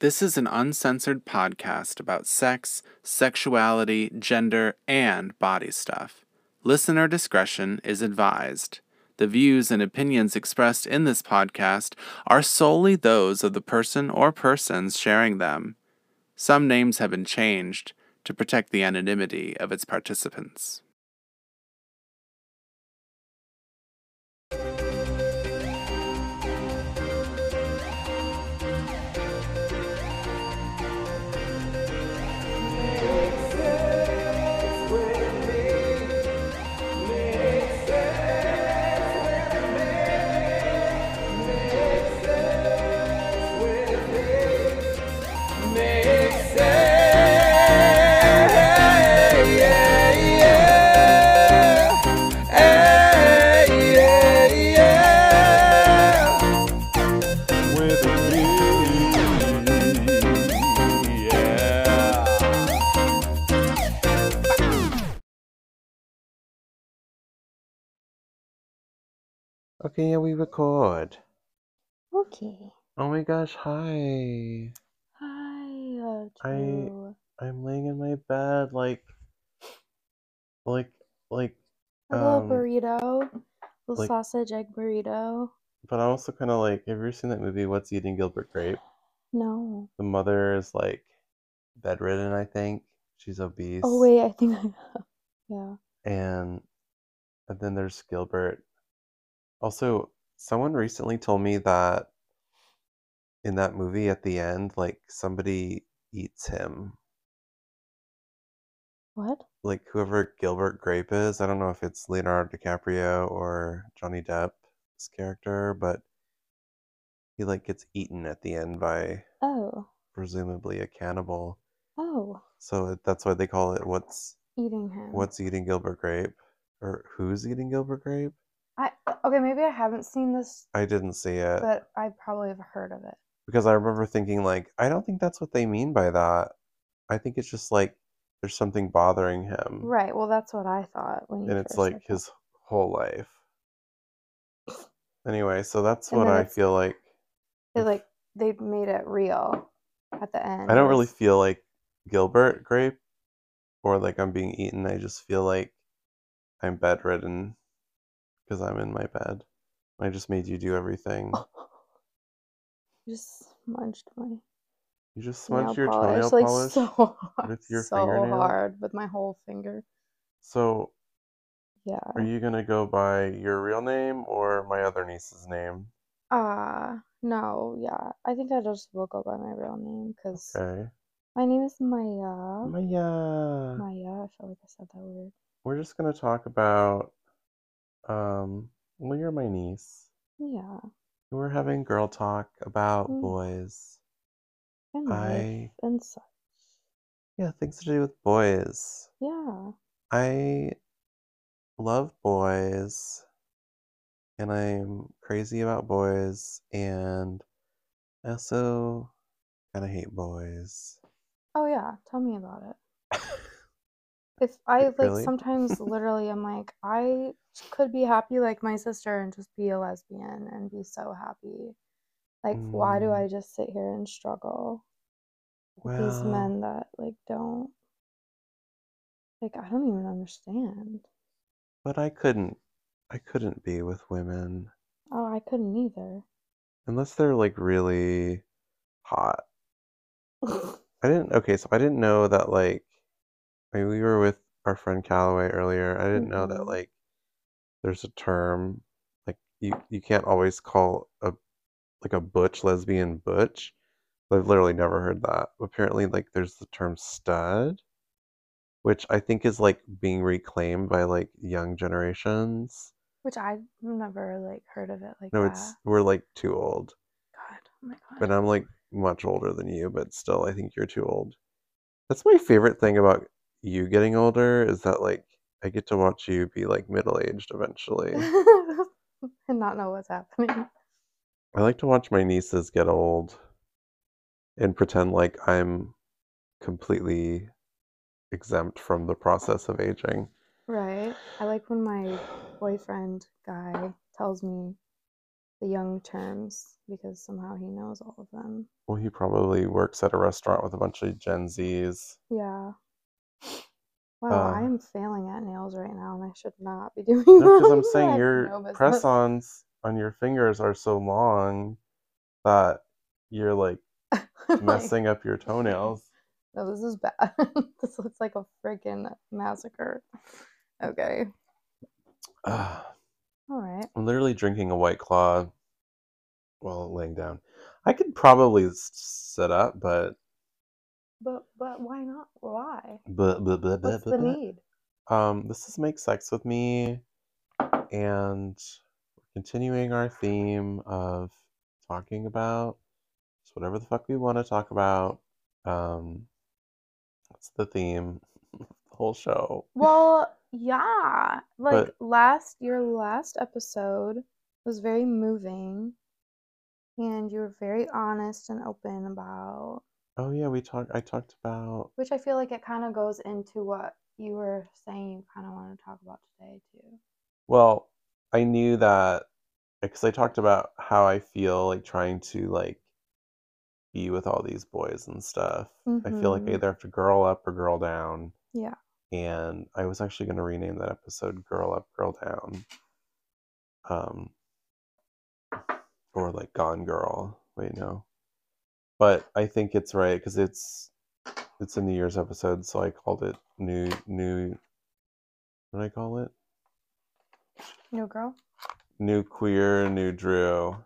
This is an uncensored podcast about sex, sexuality, gender, and body stuff. Listener discretion is advised. The views and opinions expressed in this podcast are solely those of the person or persons sharing them. Some names have been changed to protect the anonymity of its participants. Okay, yeah, we record. Okay. Oh my gosh, hi. Hi, I-. I'm laying in my bed like like like A little um burrito. Little like- sausage egg burrito. but I'm also kinda like have you ever seen that movie What's Eating Gilbert Grape? No. The mother is like bedridden, I think. She's obese. Oh wait, I think I. Yeah. and and then there's Gilbert. Also, someone recently told me that in that movie at the end, like somebody eats him. What? Like whoever Gilbert Grape is, I don't know if it's Leonardo DiCaprio or Johnny Depp's character, but he like gets eaten at the end by Oh. presumably a cannibal. Oh. So that's why they call it what's Eating him. what's eating Gilbert Grape or who's eating Gilbert Grape? I okay, maybe I haven't seen this, I didn't see it. but I probably have heard of it. because I remember thinking like I don't think that's what they mean by that. I think it's just like there's something bothering him, Right. Well, that's what I thought when you and it's first like said that. his whole life. Anyway, so that's And what then I it's- feel like. They like they made it real at the end. I don't really feel like Gilbert Grape, or like I'm being eaten. I just feel like I'm bedridden because I'm in my bed. I just made you do everything. You just smudged my You just smudged your polish toenail like polish. so hard, with your so fingernail? hard with my whole finger. So Yeah. Are you gonna go by your real name or my other niece's name? Uh no, yeah. I think I just will go by my real name because Okay. my name is Maija. Maija. Maija, I feel like I said that word. We're just gonna talk about um well you're my niece. Yeah. We're having girl talk about Mm. boys. And life I and such. yeah, things to do with boys. Yeah. I love boys and I'm crazy about boys and I also kinda hate boys. Oh yeah, tell me about it. If I like Really? sometimes literally I'm like I could be happy like my sister and just be a lesbian and be so happy. Like why do Mm. I just sit here and struggle with these men that like don't like I don't even understand. but I couldn't I couldn't be with women Oh, I couldn't either. unless they're like really hot. I didn't okay, so I didn't know that like I mean, we were with our friend Calloway earlier. I didn't know that Mhm. like there's a term like you you can't always call a like a butch lesbian butch. I've literally never heard that. Apparently like there's the term stud, which I think is like being reclaimed by like young generations. Which I've never like heard of it like No, that. it's we're like too old. God, oh my God. But I'm like much older than you, but still I think you're too old. That's my favorite thing about you getting older is that like I get to watch you be like middle-aged eventually. and not know what's happening. I like to watch my nieces get old and pretend like I'm completely exempt from the process of aging. Right. I like when my boyfriend guy tells me the young terms because somehow he knows all of them. Well, he probably works at a restaurant with a bunch of Gen Zs. Yeah. Wow, I Uh, am failing at nails right now, and I should not be doing No, because I'm saying your no press-ons on your fingers are so long that you're like I'm like, messing up your toenails. no, this is bad. this looks like a freaking massacre. Okay. Ugh. All right. I'm literally drinking a white claw while laying down. I could probably sit up, but But but why not? Why? but but but What's but the but. need? Um, this is make sex with me, and we're continuing our theme of talking about just whatever the fuck we want to talk about. Um, that's the theme, the whole show. Well, yeah. Like But- last your last episode was very moving and you were very honest and open about Oh yeah, we talked. I talked about which I feel like it kind of goes into what you were saying you kind of want to talk about today too. Well, I knew that because I talked about how I feel like trying to like be with all these boys and stuff. I feel like I Mhm. either have to girl up or girl down. Yeah. And I was actually going to rename that episode Girl Up, Girl Down. Um, or like Gone Girl. Wait, no. But I think it's right because it's it's a New Year's episode, so I called it New New. What did I call it? New girl? New Queer, New Drew.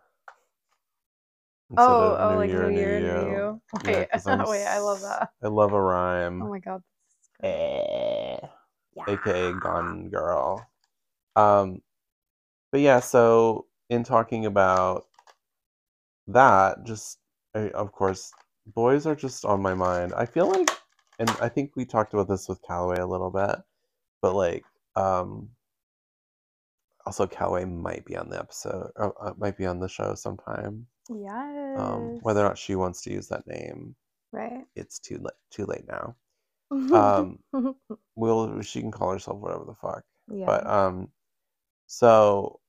Instead Oh, oh, like Year, New Year, You. New You. Yeah, I'm wait, I love that. I love a rhyme. Oh my god. Eh, Yeah. aka Gone Girl. Um, but yeah, so in talking about that, just I, of course, boys are just on my mind. I feel like, and I think we talked about this with Callaway a little bit, but like, um, also Callaway might be on the episode, or uh, might be on the show sometime. Yes. Um, whether or not she wants to use that name, right. it's too late. Too late now. Um, Will she can call herself whatever the fuck. yeah. But um, so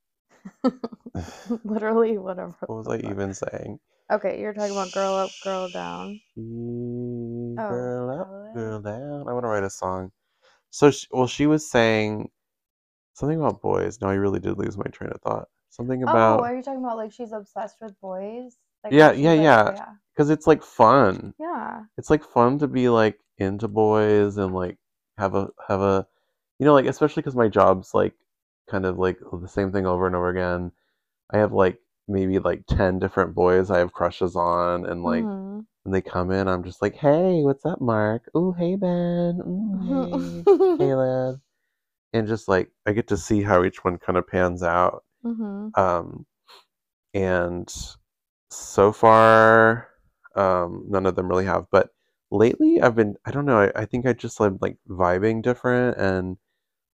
Literally whatever. what was I fuck. even saying? Okay, you're talking about girl up, girl down. She Oh, girl up, girl down. I want to write a song. So she, well, she was saying something about boys. No, I really did lose my train of thought. Something oh, about oh, are you talking about like she's obsessed with boys? Like Yeah, yeah, like- yeah. yeah. because it's like fun. Yeah. It's like fun to be like into boys and like have a have a you know like especially because my job's like kind of like the same thing over and over again. I have like maybe like 10 different boys I have crushes on and like Mhm. when they come in I'm just like, "Hey, what's up, Mark? Ooh, hey Ben. Ooh, hey, Caleb." And just like I get to see how each one kind of pans out. Mhm. Um and so far um none of them really have, but lately I've been I don't know, I, I think I just like like vibing different and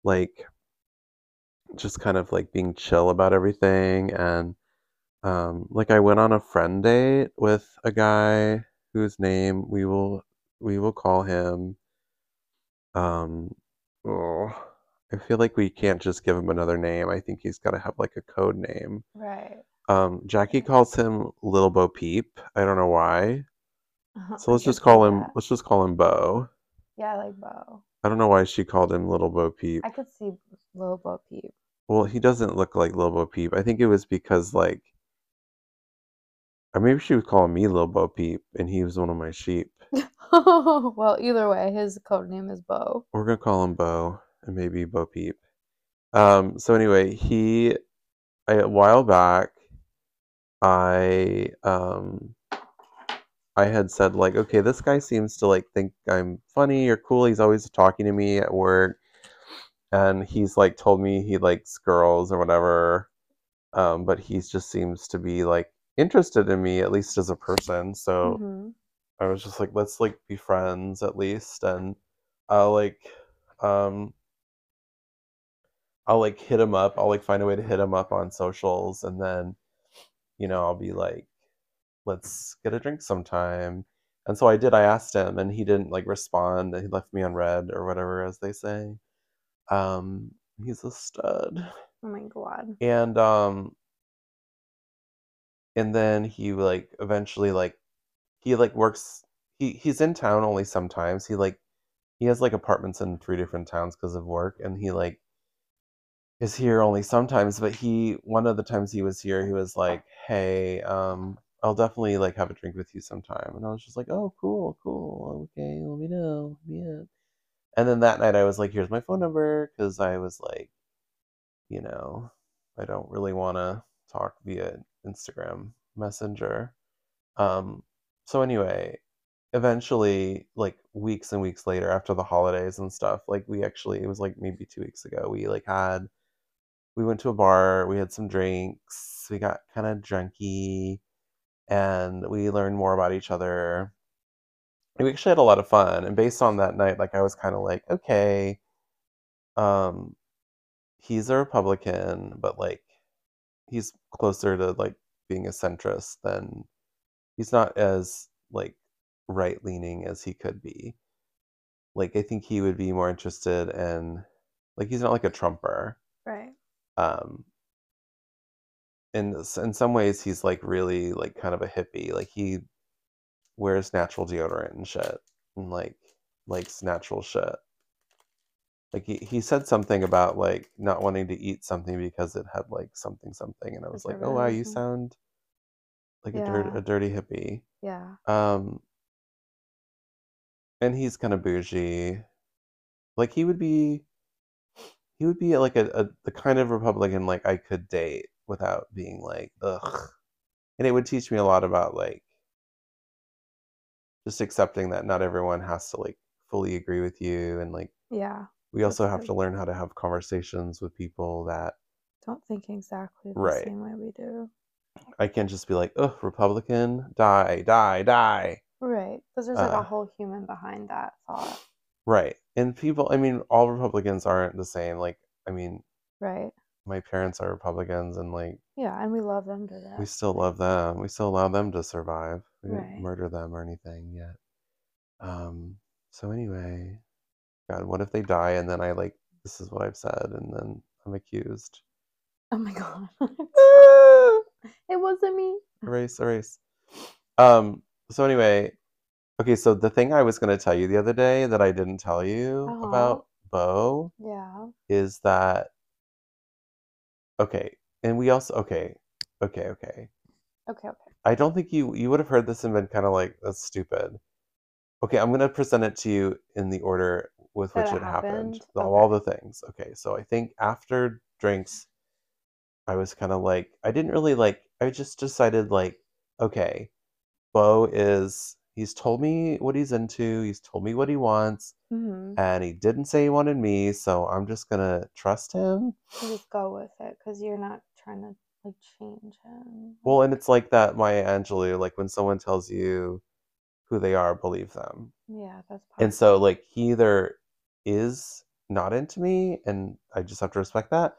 like just kind of like being chill about everything and um like I went on a friend date with a guy whose name we will we will call him um oh, I feel like we can't just give him another name. I think he's got to have like a code name. Right. Um Jackie calls him Little Bo Peep. I don't know why. Uh-huh, So let's just call him that. let's just call him Bo. Yeah, I like Bo. I don't know why she called him Little Bo Peep. I could see Little Bo Peep. Well, he doesn't look like Little Bo Peep. I think it was because like or maybe she was calling me Lil Bo Peep and he was one of my sheep. well, either way, his code name is Bo. We're gonna call him Bo and maybe Bo Peep. Um so anyway, he I, a while back I um I had said like, okay, this guy seems to like think I'm funny or cool. He's always talking to me at work. And he's like told me he likes girls or whatever. Um, but he just seems to be like interested in me, at least as a person. So Mhm. I was just like, let's like be friends at least, and I'll like, um, I'll like hit him up. I'll like find a way to hit him up on socials, and then, you know, I'll be like, let's get a drink sometime. And so I did. I asked him, and he didn't like respond. He left me on read or whatever, as they say. Um, he's a stud, Oh my god. and um, and then he like eventually like he like works he he's in town only sometimes. He like he has like apartments in three different towns because of work and he like is here only sometimes. But he one of the times he was here he was like hey um i'll definitely like have a drink with you sometime. And i was just like oh cool cool. Okay let me know. Yeah and then that night i was like here's my phone number because i was like you know i don't really want to talk via instagram messenger. Um so anyway eventually like weeks and weeks later after the holidays and stuff like we actually it was like maybe two weeks ago we like had we went to a bar we had some drinks we got kind of drunky and we learned more about each other. And we actually had a lot of fun and based on that night like i was kind of like okay um he's a republican but like he's closer to like being a centrist than he's not as like right leaning as he could be. Like I think he would be more interested in like he's not like a trumper. Right. Um in in some ways he's like really like kind of a hippie. Like he wears natural deodorant and shit and like likes natural shit. Like he, he said something about like not wanting to eat something because it had like something something and I was like, "Oh wow, you sound like a dirt, a dirty hippie." Yeah. Um, and he's kind of bougie. Like he would be, he would be like a, a the kind of Republican like I could date without being like ugh. And it would teach me a lot about like just accepting that not everyone has to like fully agree with you, and like Yeah. We also have to learn how to have conversations with people that Don't think exactly the Right. same way we do. I can't just be like ugh Republican die die die. Right. Because there's like Uh, a whole human behind that thought. Right. And people, I mean, all Republicans aren't the same. Like, I mean, Right. my parents are Republicans and like Yeah. And we love them to death. we still love them. We still allow them to survive. We Right. didn't murder them or anything yet. Um, so anyway, God, what if they die and then I like this is what I've said and then I'm accused. Oh my god. it wasn't me. erase, erase. Um, so anyway, okay, so the thing I was gonna tell you the other day that I didn't tell you Uh-huh. about Bo Yeah. is that okay and we also okay okay okay Okay. Okay. i don't think you you would have heard this and been kind of like that's stupid okay i'm going to present it to you in the order with That which it happened, happened? the- all the things okay so i think after drinks i was kind of like i didn't really like i just decided like okay bo is he's told me what he's into he's told me what he wants Mm-hmm. and he didn't say he wanted me so i'm just gonna trust him just go with it because you're not trying to like change him. Well, and it's like that Maya Angelou, like when someone tells you who they are, believe them. yeah, that's part. And so, like, he either is not into me, and I just have to respect that,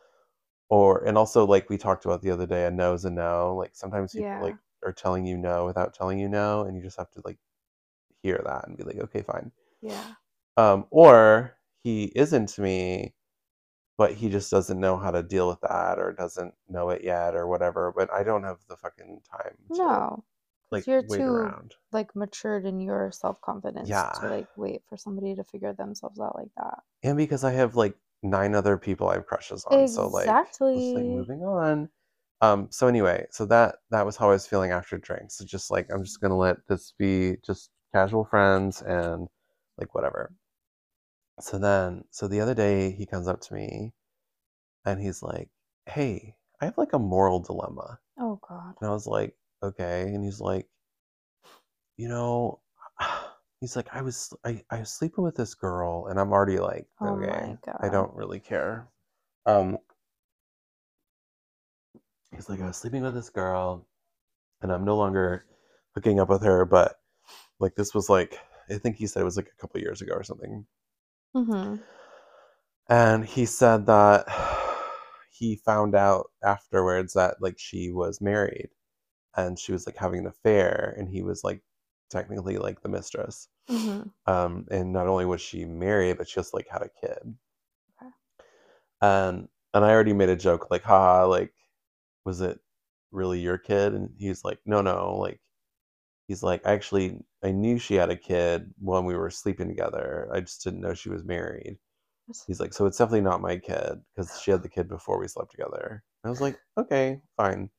or, and also, like we talked about the other day, a no is a no. Like, sometimes people, Yeah. like, are telling you no without telling you no, and you just have to, like, hear that and be like, okay, fine. yeah. Um, or he is into me, but he just doesn't know how to deal with that, or doesn't know it yet, or whatever. But I don't have the fucking time to No, like you're wait too around. like matured in your self confidence Yeah. to like wait for somebody to figure themselves out like that. And because I have like nine other people I have crushes on, so like, just, like Exactly. moving on. Um. So anyway, so that that was how I was feeling after drinks. So just like I'm just gonna let this be just casual friends and like whatever. So then, so the other day he comes up to me, and he's like, "Hey, I have like a moral dilemma." Oh God. And I was like, okay. And he's like, you know, he's like, I was I, I was sleeping with this girl, and I'm already like, Oh okay, I don't really care. Um he's like, I was sleeping with this girl, and I'm no longer hooking up with her, but like this was like I think he said it was like a couple years ago or something. Mm-hmm. And he said that he found out afterwards that like she was married and she was like having an affair and he was like technically like the mistress. Mm-hmm. Um and not only was she married but she just like had a kid. Okay. And and I already made a joke like haha like was it really your kid?" And he's like, "No, no, like." He's like, I actually, I knew she had a kid when we were sleeping together. I just didn't know she was married. He's like, so it's definitely not my kid because she had the kid before we slept together. I was like, okay, fine.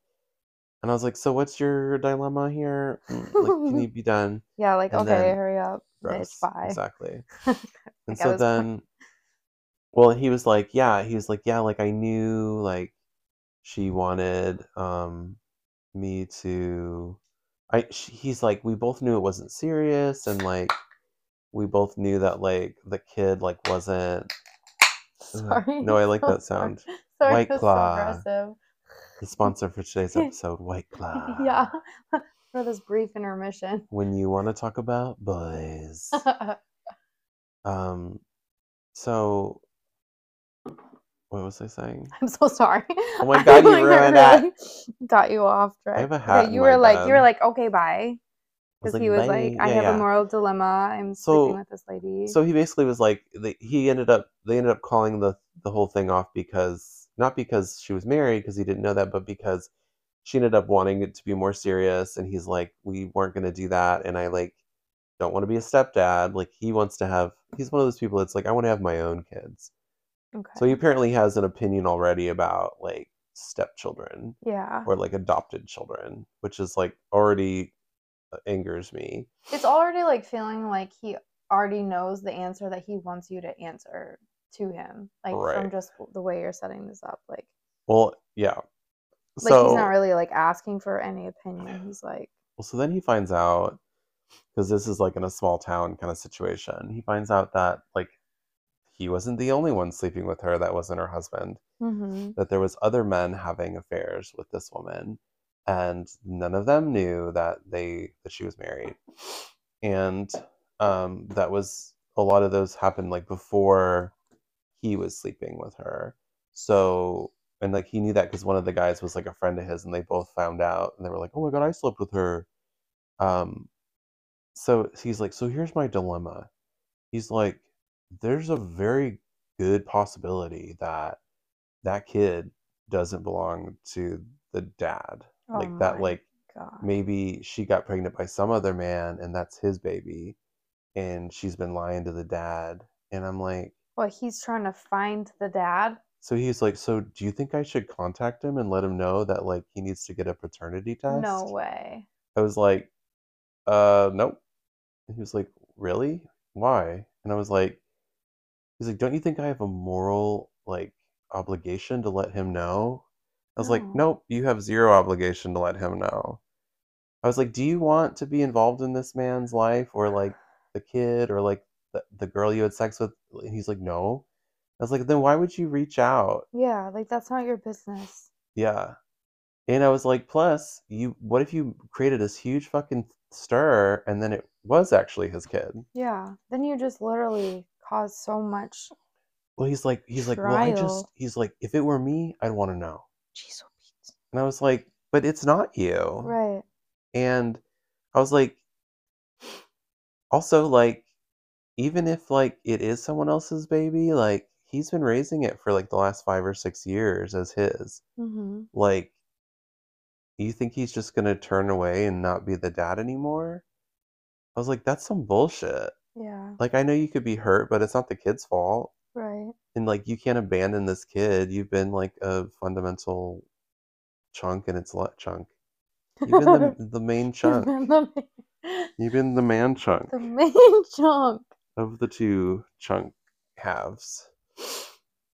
And I was like, so what's your dilemma here? Mm, Like, can you be done? Yeah, like, And okay, then- hurry up, bitch, bye. Exactly. And so then, well, he was like, yeah, he was like, yeah, like I knew like she wanted um me to. I sh he's like, we both knew it wasn't serious, and like we both knew that like the kid like wasn't. Ugh. Sorry. No, I like that sound. Sorry, White Claw. so aggressive. The sponsor for today's episode, White Claw. yeah, for this brief intermission. When you want to talk about boys. Um, so what was I saying? I'm so sorry. Oh my God, you Like, I ruined that. really Got you off track. have a hat you were like, you were like, okay, bye. I Because he was "Bye." like, I Yeah, have yeah. a moral dilemma. I'm So- sleeping with this lady. So he basically was like, they, he ended up, they ended up calling the the whole thing off because not because she was married, because he didn't know that, but because she ended up wanting it to be more serious, and he's like, we weren't gonna do that, and I like don't want to be a stepdad. Like he wants to have, he's one of those people that's like, I want to have my own kids. okay. So he apparently has an opinion already about like stepchildren yeah. or like adopted children, which is like already uh, angers me. It's already like feeling like he already knows the answer that he wants you to answer to him. Like Right. from just the way you're setting this up. Like Well, yeah. like so he's not really like asking for any opinion. He's like, well, so then he finds out because this is like in a small town kind of situation. He finds out that like he wasn't the only one sleeping with her that wasn't her husband. mm-hmm. That there was other men having affairs with this woman, and none of them knew that they that she was married. And um, that was a lot of those happened like before he was sleeping with her. So and like he knew that because one of the guys was like a friend of his, and they both found out, and they were like, "Oh my god, I slept with her." Um, so he's like, "So here's my dilemma." He's like, "There's a very good possibility that that kid doesn't belong to the dad. Oh like that, like God. maybe she got pregnant by some other man, and that's his baby, and she's been lying to the dad." And I'm like. Well, he's trying to find the dad. So he's like, so do you think I should contact him and let him know that like he needs to get a paternity test? No way. I was like, uh, nope. And he was like, really? Why? And I was like, he's like, don't you think I have a moral like obligation to let him know? I was like, nope, you have zero obligation to let him know. I was like, do you want to be involved in this man's life or like the kid or like the, the girl you had sex with? And he's like, no. I was like, then why would you reach out? Yeah, like that's not your business. Yeah. And I was like, plus, you what if you created this huge fucking stir and then it was actually his kid? Yeah. Then you just literally caused so much. Well, he's like he's like, well, I just he's like, if it were me, I'd want to know. Jeez, And I was like, but it's not you. Right. And I was like also like even if like it is someone else's baby, like he's been raising it for like the last 5 or 6 years as his. Mm-hmm. like you think he's just gonna turn away and not be the dad anymore i was like that's some bullshit Yeah. like i know you could be hurt but it's not the kid's fault Right. and like you can't abandon this kid you've been like a fundamental chunk in its le- chunk you've been the, the main You've chunk been the main, you've been the man chunk the main chunk. Of the two chunk halves.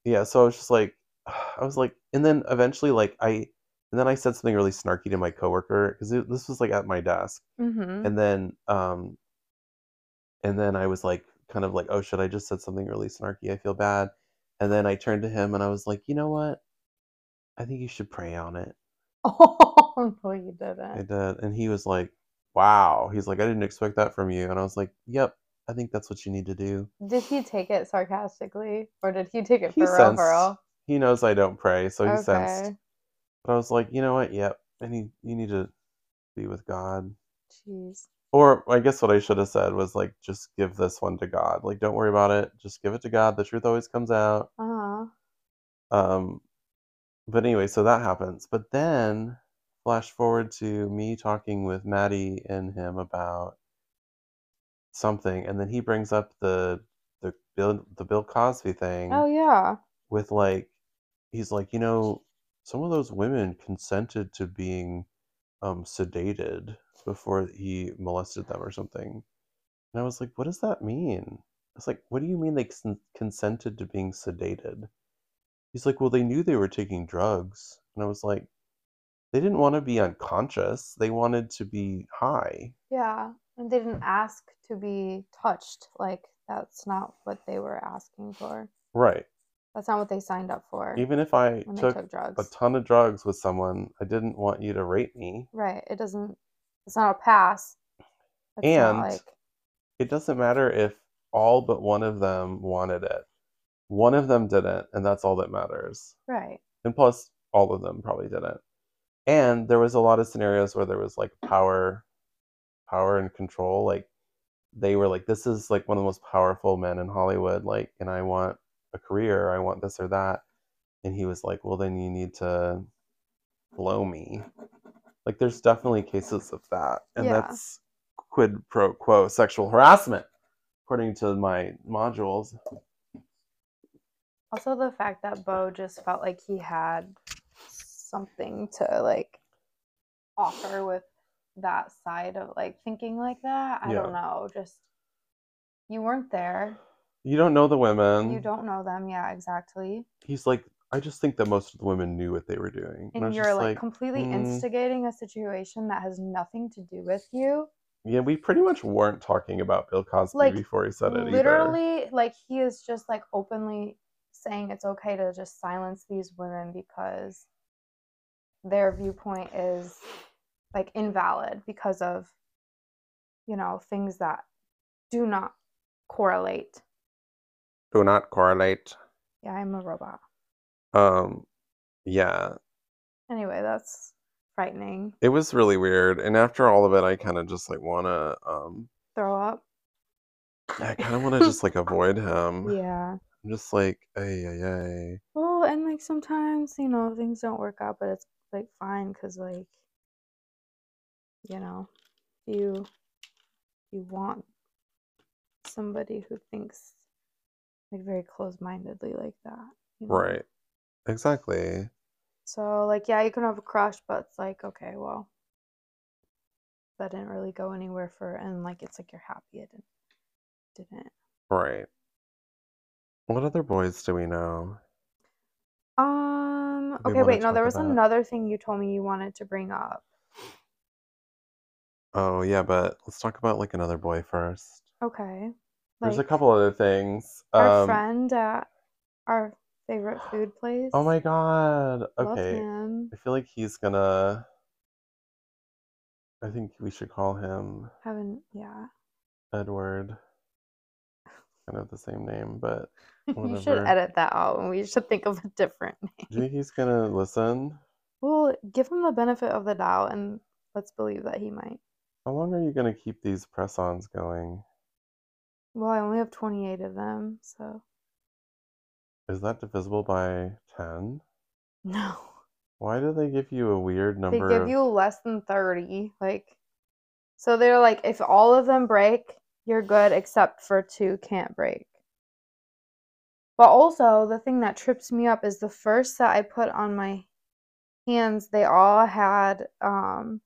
Yeah, so I was just like, I was like, and then eventually, like, I, and then I said something really snarky to my coworker because this was like at my desk, Mm-hmm. and then, um, and then I was like, kind of like, oh shit, I just said something really snarky. I feel bad, and then I turned to him and I was like, you know what? I think you should pray on it. Oh no, you I didn't. did, and he was like, wow. He's like, I didn't expect that from you, and I was like, yep, I think that's what you need to do. Did he take it sarcastically, or did he take it He for real? For real? He knows I don't pray, so he Okay. sensed. But I was like, you know what? Yep. and he, you need to be with God. Jeez. Or I guess what I should have said was like, just give this one to God. Like, don't worry about it. Just give it to God. The truth always comes out. Uh huh. Um, but anyway, so that happens. But then flash forward to me talking with Maddie and him about something, and then he brings up the the Bill the Bill Cosby thing Oh yeah. with like he's like, you know, some of those women consented to being um sedated before he molested them or something. And I was like, what does that mean? I was like, what do you mean they cons- consented to being sedated? He's like, well, they knew they were taking drugs. And I was like, they didn't want to be unconscious. They wanted to be high. Yeah. And they didn't ask to be touched. Like that's not what they were asking for. Right. That's not what they signed up for Even if I took took a ton of drugs with someone, I didn't want you to rape me. Right. It doesn't it's not a pass. It's And like It doesn't matter if all but one of them wanted it. One of them didn't, and that's all that matters. right. And plus, all of them probably didn't. And there was a lot of scenarios where there was like power, power and control. Like they were like, "This is like one of the most powerful men in Hollywood." Like, and I want a career. I want this or that. And he was like, "Well, then you need to blow me." Like, there's definitely cases of that, and Yeah. that's quid pro quo sexual harassment, according to my modules. Also the fact that Bo just felt like he had something to like offer with that side of like thinking like that. I Yeah. don't know. Just you weren't there. You don't know the women. You don't know them. Yeah, exactly. He's like, I just think that most of the women knew what they were doing. I And you're just like, completely mm. instigating a situation that has nothing to do with you. Yeah, we pretty much weren't talking about Bill Cosby Like, before he said it either. Literally, like he is just like openly saying it's okay to just silence these women because their viewpoint is like invalid because of you know things that do not correlate. Do not correlate. Yeah, I'm a robot. Um, yeah, Anyway, that's frightening. it was really weird. And after all of it, I kind of just like want to, um, Throw up. I kind of want to just like avoid him. Yeah. I'm just like, ay, ay, ay. Well, and like sometimes, you know, things don't work out, but it's like fine because, like, you know, you you want somebody who thinks like very close-mindedly like that, you know? Right. Exactly. So, like, yeah, you can have a crush, but it's like, okay, well, that didn't really go anywhere for, and like, it's like you're happy it didn't. didn't. Right. What other boys do we know? Um. we Okay, wait. No, there was about? another thing you told me you wanted to bring up. Oh, yeah, but let's talk about like another boy first. Okay. There's a couple other things. Our Um, friend at our favorite food place. Oh my god. Okay. him. I feel like he's gonna. I think we should call him Haven't. Yeah. Edward. Kind of the same name, but You should edit that out, and we should think of a different name. do you think he's gonna listen? Well, give him the benefit of the doubt, and let's believe that he might. How long are you gonna keep these press-ons going? Well, I only have 28 of them, so Is that divisible by 10? no. Why do they give you a weird number? They give of... you less than 30. Like, so they're like, if all of them break, you're good, except for two can't break. But also, the thing that trips me up is the first set I put on my hands, they all had um,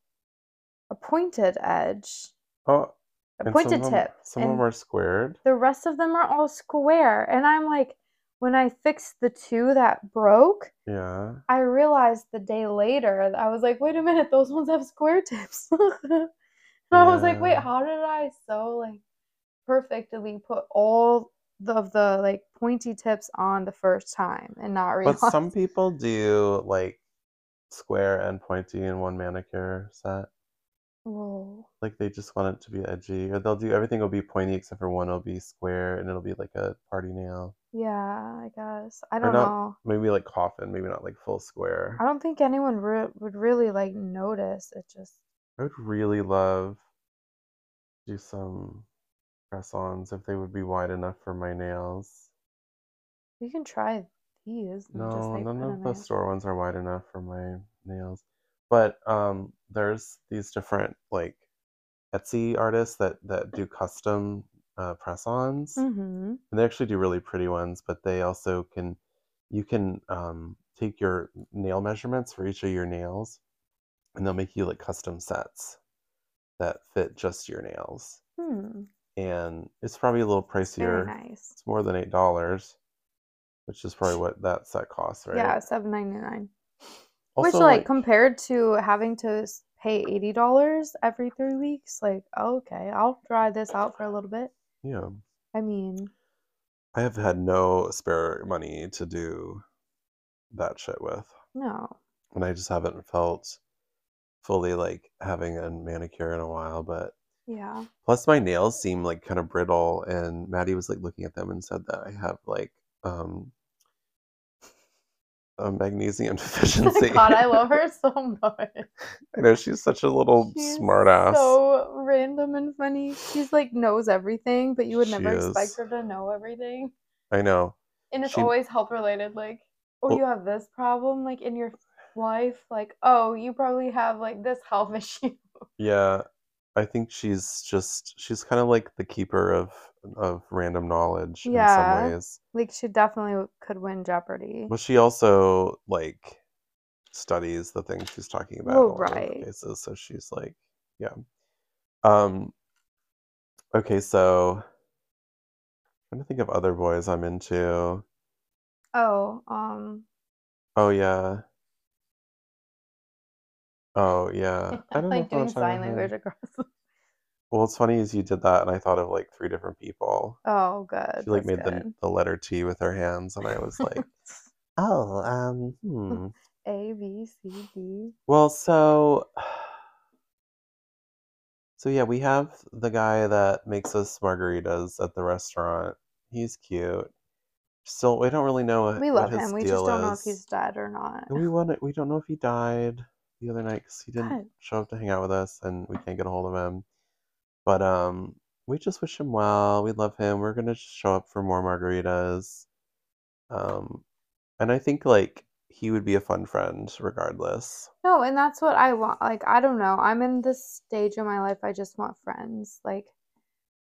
a pointed edge, Oh, a pointed some tip. Some of them are squared. the rest of them are all square. And I'm like, when I fixed the two that broke, Yeah. I realized the day later, I was like, wait a minute, those ones have square tips. and I was like, wait, how did I so like perfectly put all of the like pointy tips on the first time and not realize? But some people do like square and pointy in one manicure set. Whoa. Like they just want it to be edgy, or they'll do everything will be pointy except for one will be square, and it'll be like a party nail. Yeah, I guess. I don't not know. maybe like coffin, maybe not like full square. I don't think anyone re- would really like notice. It just I would really love to do some press-ons if they would be wide enough for my nails. you can try these. and just No, like none of the store ones are wide enough for my nails. But um, there's these different like Etsy artists that that do custom uh, press-ons, Mm-hmm. and they actually do really pretty ones. But they also can you can um, take your nail measurements for each of your nails, and they'll make you like custom sets that fit just your nails. Hmm. And it's probably a little pricier. Very nice. It's more than eight dollars, which is probably what that set costs, right? Yeah, seven ninety nine. Also, Which, like, compared to having to pay eighty dollars every three weeks, like, okay, I'll try this out for a little bit. yeah, I mean, I have had no spare money to do that shit with, no. and I just haven't felt fully like having a manicure in a while. But Yeah. plus, my nails seem like kind of brittle, and Maddie was like looking at them and said that I have like um a magnesium deficiency. God, I love her so much. I know she's such a little She's smart ass. So random and funny. She's like knows everything, but you would She never expect her to know everything. I know. And it's She- always health related. Like, oh, Well- you have this problem, like in your life. Like, oh, you probably have like this health issue. Yeah, I think she's just she's kind of like the keeper of of random knowledge in some ways. Like, she definitely could win Jeopardy. But she also like studies the things she's talking about Well, in a lot of right. cases. So she's like, yeah. Um okay, so trying to think of other boys I'm into. Oh, um, Oh yeah. Oh yeah. I don't know like if I doing was sign language across. Well, what's funny is you did that, and I thought of like three different people. Oh, good. She like that's made the good. the letter T with her hands, and I was like, oh, um, hmm. A B C D. Well, so, so yeah, we have the guy that makes us margaritas at the restaurant. He's cute. Still, we don't really know what, We what love his him. We deal just don't know if is. he's dead or not. And we want to, we don't know if he died the other night because he didn't God. show up to hang out with us, and we can't get a hold of him. But um, we just wish him well. We love him. We're gonna show up for more margaritas. Um, and I think like he would be a fun friend regardless. No, and that's what I want. Like, I don't know. I'm in this stage of my life. I just want friends. Like,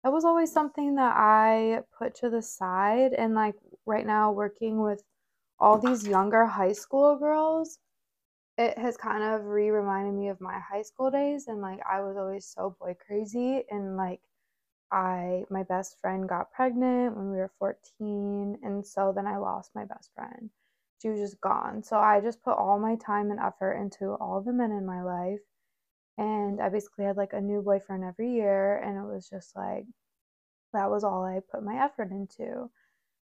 that was always something that I put to the side. And, like, right now, working with all these younger high school girls, it has kind of re reminded me of my high school days. And, like, I was always so boy crazy. And, like, I, my best friend got pregnant when we were 14. And so then I lost my best friend she was just gone. So I just put all my time and effort into all the men in my life. And I basically had like a new boyfriend every year. And it was just like, that was all I put my effort into.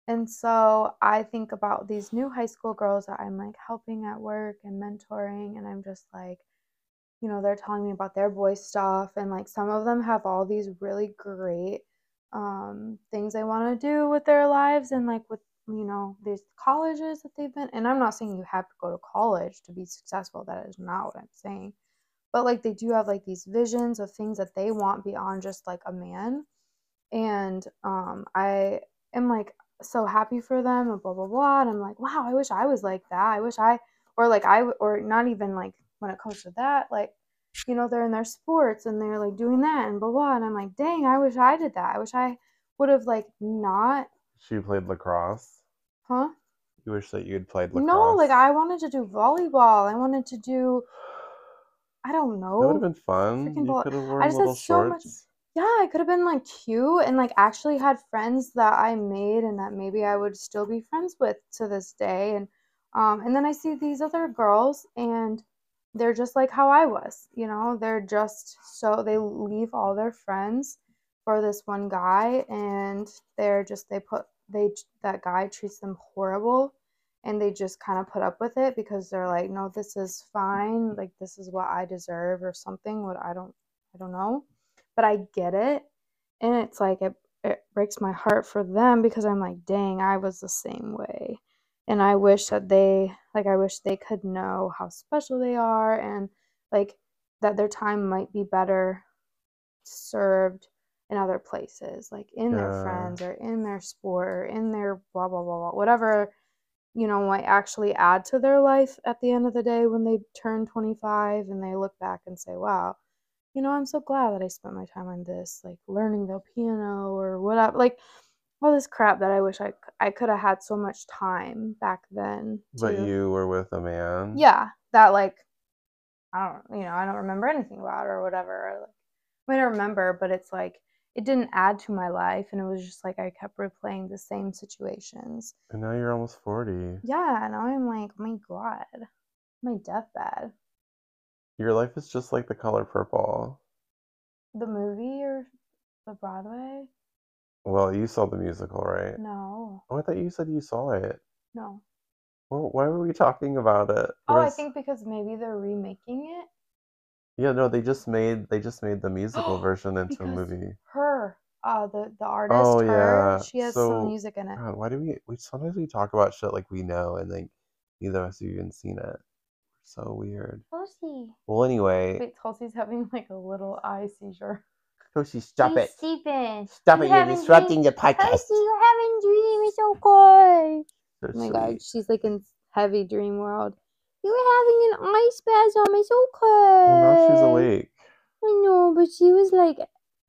And so I think about these new high school girls that I'm like helping at work and mentoring. And I'm just like, you know, they're telling me about their boy stuff. And like some of them have all these really great um, things they want to do with their lives and like with you know, there's colleges that they've been, and I'm not saying you have to go to college to be successful. That is not what I'm saying. But like they do have like these visions of things that they want beyond just like a man. And um, I am like so happy for them and blah blah blah. And I'm like, wow, I wish I was like that. I wish I, or like i or not even like when it comes to that, like you know, they're in their sports and they're like doing that and blah blah. And I'm like, dang, I wish I did that. I wish I would have like not, She played lacrosse. huh? You wish that you had played lacrosse. No, like I wanted to do volleyball. I wanted to do I don't know That would have been fun. freaking You could have I worn just had little so much-. Yeah, I could have been like cute and like actually had friends that I made and that maybe I would still be friends with to this day. And um and then I see these other girls and they're just like how I was, you know, they're just so they leave all their friends for this one guy and they're just they put they that guy treats them horrible and they just kind of put up with it because they're like no this is fine like this is what I deserve or something what I don't I don't know but I get it and it's like it, it breaks my heart for them because I'm like dang I was the same way. And I wish that they like I wish they could know how special they are and like that their time might be better served in other places like in their friends or in their sport or in their blah blah blah blah whatever you know, might actually add to their life at the end of the day when they turn 25 and they look back and say, wow, you know, I'm so glad that I spent my time on this, like learning the piano or whatever. Like, all this crap that I wish I, I could have had so much time back then. But you were with a man. yeah, that like I don't you know, I don't remember anything about or whatever. Like I I remember, but it's like it didn't add to my life and it was just like I kept replaying the same situations. And now you're almost 40. Yeah, now I'm like, oh my god. My deathbed. Your life is just like the color purple. The movie or the Broadway? Well, you saw the musical, right? No. Oh, I thought you said you saw it. No. Well, why were we talking about it? Oh, I think because maybe they're remaking it. Yeah, no, they just made they just made the musical version into a movie. Her, uh the the artist, Oh, her, yeah. she has So- some music in it. God, why do we we sometimes we talk about shit like we know and like neither of us have even seen it. So weird. Tulsi. Well, anyway, Wait, Tulsi's having like a little eye seizure. Toshi, stop She's it! sleeping. Stop You it! You're disrupting the Tulsi, podcast. you're having dream. It's so oh, good. So Oh my god, she's like in heavy dream world. You're having an eye spasm. It's okay. Well, now she's awake. I know, but she was like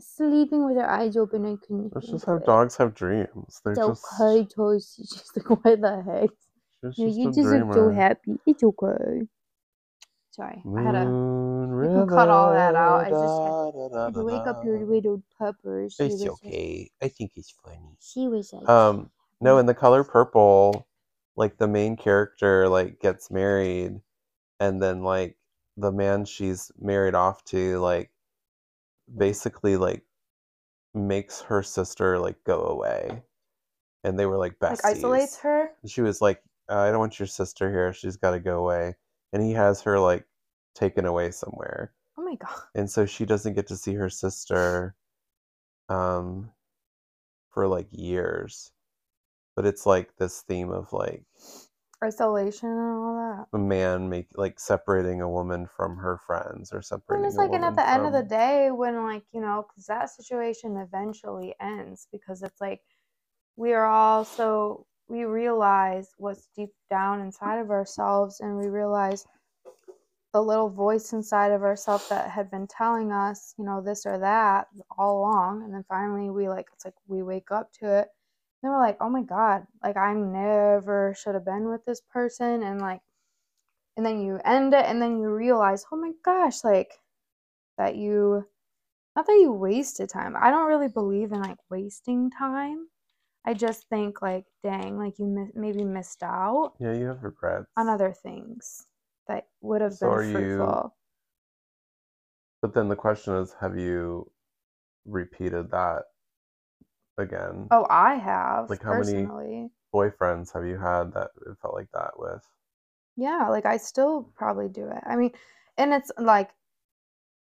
sleeping with her eyes open. I couldn't. Let's just have it. dogs have dreams. They're It's just okay, Tulsi. She's like, what the heck? she's No, you just look so happy. It's okay. Sorry, I had to. Moon you can cut all that out. I just had- da, da, had to wake up your widowed. She It's was like- okay. I think it's funny. she was like, Um, no, in the color purple, like the main character like gets married, and then like the man she's married off to like basically like makes her sister like go away, and they were like besties. like isolates her. She was like, uh, "I don't want your sister here. She's got to go away," and he has her like taken away somewhere Oh my god. and so she doesn't get to see her sister um for like years but it's like this theme of like Isolation and all that. a man make like separating a woman from her friends or separating And it's like, and at the end of the day, when like you know, because that situation eventually ends, because it's like we are all so we realize what's deep down inside of ourselves, and we realize the little voice inside of ourselves that had been telling us, you know, this or that all along, and then finally we like it's like we wake up to it. And we're like, oh my god, like I never should have been with this person, and like and then you end it and then you realize oh my gosh like that you not that you wasted time i don't really believe in like wasting time i just think like dang like you mi- maybe missed out yeah you have regrets. on other things that would have So been are you- fruitful. But then the question is have you repeated that again? Oh i have Like, how many- boyfriends have you had that it felt like that with? Yeah like i still probably do it. I mean and it's like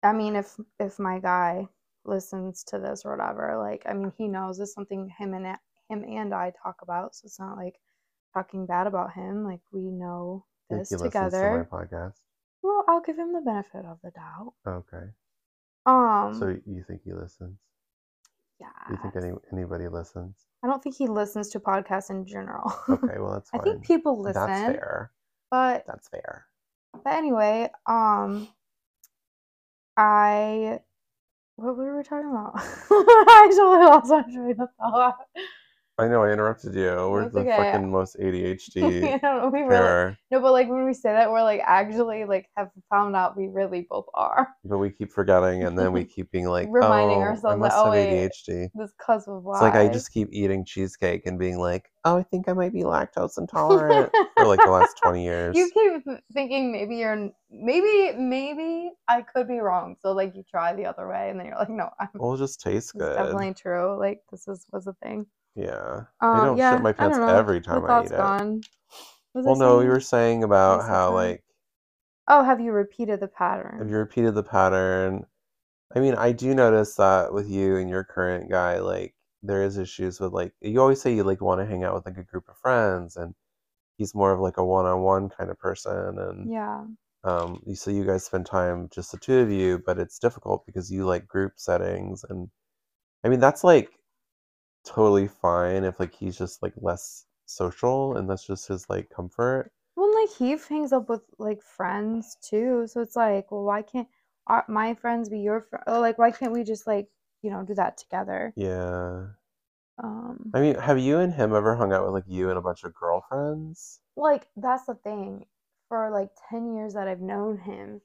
i mean if if my guy listens to this or whatever like i mean he knows it's something him and him and i talk about so it's not like talking bad about him like we know this he together. to my podcast well i'll give him the benefit of the doubt. Okay. Um so you think he listens? Yeah do you think any anybody listens? I don't think he listens to podcasts in general. Okay well that's i think people listen that's fair. but that's fair. But anyway, um, I what were we talking about? I actually lost my train of thought. I know I interrupted you. We're That's the okay. fucking most I ADHD don't know. We really no, but like when we say that, we're like actually like have found out we really both are. but we keep forgetting, and then we keep being like, Reminding "Oh, ourselves that, must oh, have wait, ADHD." This cause of why. It's like I just keep eating cheesecake and being like, "Oh, I think I might be lactose intolerant" for like the last twenty years. You keep thinking maybe you're maybe maybe I could be wrong. So like you try the other way, and then you're like, no, I'm Well, it just tastes good. definitely true. Like this is was a thing. Yeah, Um, I don't yeah, shit my pants every time I eat it. gone. What was I Well, no, you were saying about how like Oh, have you repeated the pattern? Have you repeated the pattern? I mean, I do notice that with you and your current guy, like there is issues with like you always say you like want to hang out with like a group of friends, and he's more of like a one-on-one kind of person, and Yeah. um, you- so you guys spend time just the two of you, but it's difficult because you like group settings, and I mean that's like totally fine if like he's just like less social and that's just his like comfort. Well, like he hangs up with like friends too, so it's like, well, why can't our, my friends be your friend? Like, why can't we just like you know do that together? Yeah. Um, I mean, have you and him ever hung out with like you and a bunch of girlfriends? like that's the thing. For like ten years that I've known him,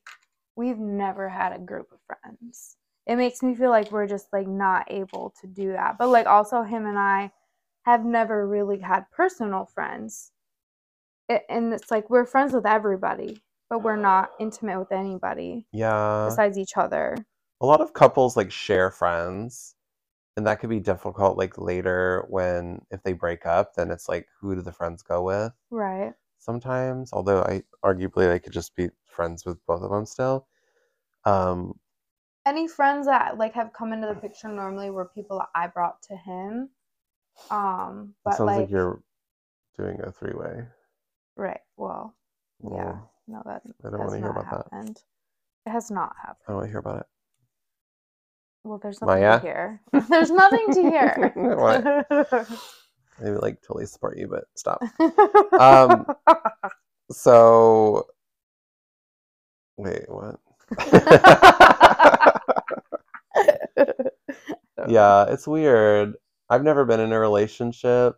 we've never had a group of friends. It makes me feel like we're just like not able to do that. But like also him and I have never really had personal friends. It, and it's like we're friends with everybody, but we're not intimate with anybody Yeah. besides each other. a lot of couples like share friends and that could be difficult like later when if they break up then it's like who do the friends go with Right. sometimes although i arguably I could just be friends with both of them still um Any friends that like have come into the picture normally were people that I brought to him. Um, it sounds like, like, you're doing a three-way right. Well, yeah. Oh, No, that I don't has wanna hear about that. happened. It has not happened. i don't want to hear about it Well, there's nothing Maija? to hear. there's nothing to hear. What? maybe like totally support you but stop Um, so wait what yeah it's weird. I've never been in a relationship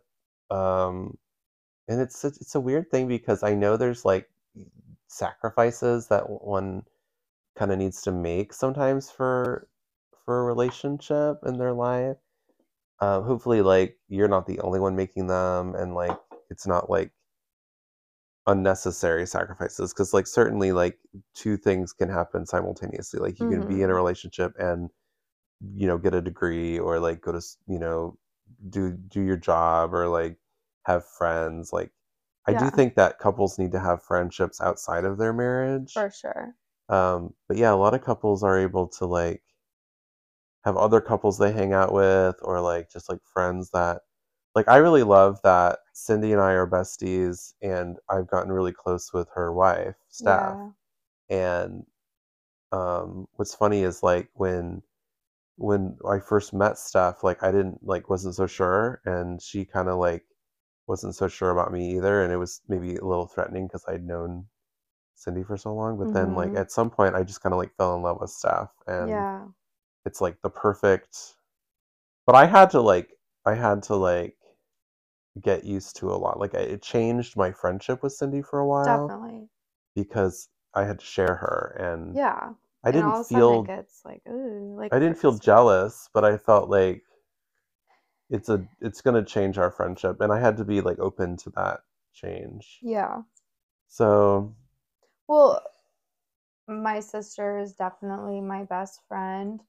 um and it's it's it's a weird thing because i know there's like sacrifices that one kind of needs to make sometimes for for a relationship in their life. Um hopefully like you're not the only one making them and like it's not like unnecessary sacrifices because like certainly like two things can happen simultaneously. Like you can be in a Mhm. relationship and you know get a degree or like go to you know do do your job or like have friends like i do think that couples need to have friendships outside of their marriage For sure. um but yeah a lot of couples are able to like have other couples they hang out with or like just like friends that like I really love that Cindy and I are besties and I've gotten really close with her wife, Steph Yeah. And um what's funny is like when when I first met Steph, like I didn't like wasn't so sure and she kind of like wasn't so sure about me either and it was maybe a little threatening because I'd known Cindy for so long, but then like Mhm. at some point I just kind of like fell in love with Steph and Yeah. it's like the perfect but i had to like i had to like get used to a lot like I- it changed my friendship with cindy for a while Definitely. because i had to share her and Yeah. I didn't feel gets like, ooh, like i didn't feel jealous but i felt like it's a it's gonna change our friendship and i had to be like open to that change Yeah. so Well, my sister is definitely my best friend.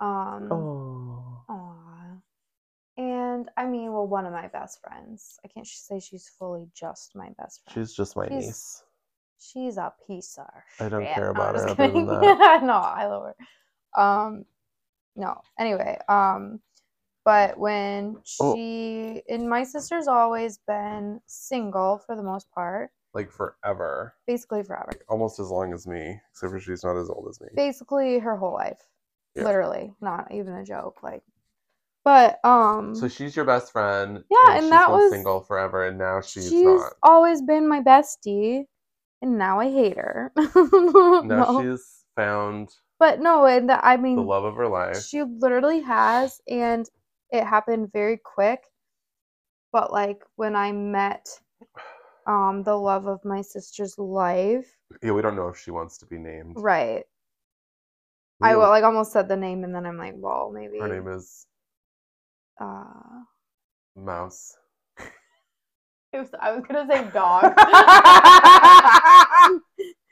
Um oh aw. And I mean, well, one of my best friends. I can't say she's fully just my best friend. she's just my She's- niece She's a piece of I don't shit. care about her other than that. no, I love her. Um, no. Anyway, um, but when Oh. she and my sister's always been single for the most part, like forever basically forever, almost as long as me except for she's not as old as me basically her whole life, Yeah. literally, not even a joke. Like, but um, So she's your best friend. Yeah, and she's that was- single forever, and now she's, she's not. always been my bestie, and now I hate her. Now no, she's found but no, and I mean, the love of her life. She literally has, and it happened very quick. But like when I met um the love of my sister's life, Yeah, we don't know if she wants to be named. right? We I well, like almost said the name, and then I'm like, well, maybe. Her name is Uh, Mouse. It was, I was gonna say dog. I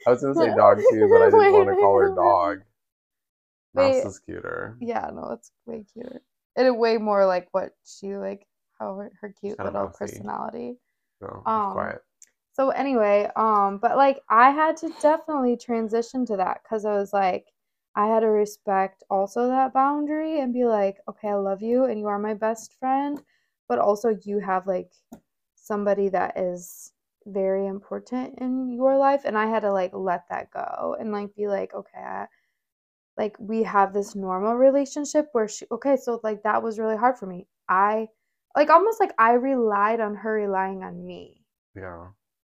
was gonna say dog too, but I didn't Wait, want to call her dog. Mouse Wait. is cuter. yeah, no, it's way cuter. And it way more like what she like how her, her cute little mousy. personality. No, Um, quiet. So anyway, um, but like I had to definitely transition to that because I was like, I had to respect also that boundary and be like, okay, I love you and you are my best friend, but also you have like somebody that is very important in your life, and I had to like let that go and like be like, okay, I, like we have this normal relationship where she, okay, so like that was really hard for me. I like almost like I relied on her relying on me. Yeah.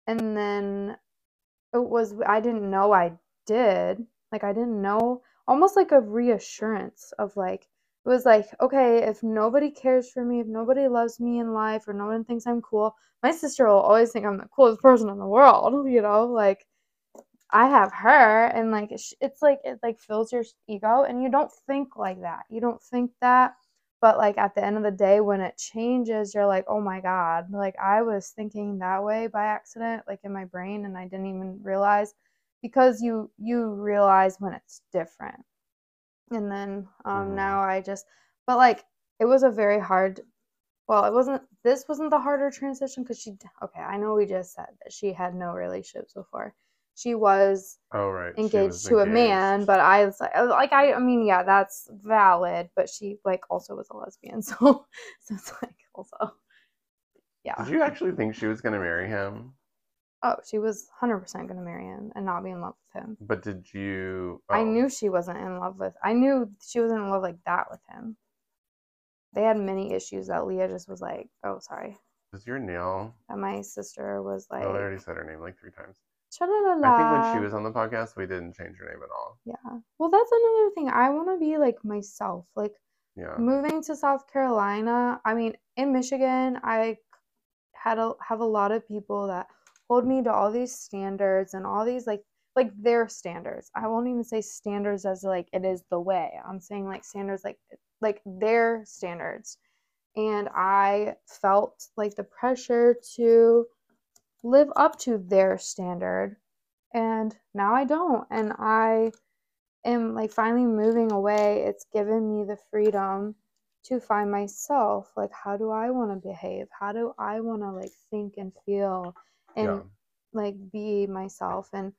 And then it was I didn't know I did. Like I didn't know almost like a reassurance of like it was like, okay, if nobody cares for me, if nobody loves me in life or no one thinks I'm cool, my sister will always think I'm the coolest person in the world, you know? Like I have her and like it's like it like fills your ego and you don't think like that. You don't think that but like at the end of the day when it changes you're like oh my god like i was thinking that way by accident like in my brain and i didn't even realize because you you realize when it's different and then um Mhm. now i just but like it was a very hard well it wasn't this wasn't the harder transition because she okay i know we just said that she had no relationships before she was Oh right. engaged was to a man, but I was like, like I, I mean, yeah, that's valid. But she like also was a lesbian, so so it's like also, yeah. Did you actually think she was gonna marry him? Oh, she was hundred percent gonna marry him and not be in love with him. But did you? I oh, knew she wasn't in love with. I knew she wasn't in love like that with him. They had many issues that Leah just was like, oh, sorry. Was your nail? That my sister was oh, like, oh, I already said her name like three times. "Tra-la-la-la." I think when she was on the podcast, we didn't change her name at all. Yeah. Well, that's another thing. I want to be like myself. Like Yeah. moving to South Carolina, I mean, in Michigan, I had a have a lot of people that hold me to all these standards and all these like like their standards. I won't even say standards as like it is the way. I'm saying like standards like like their standards. And I felt like the pressure to live up to their standard and now I don't and I am like finally moving away, it's given me the freedom to find myself. Like, how do I want to behave? How do I want to like think and feel and yeah. like be myself? And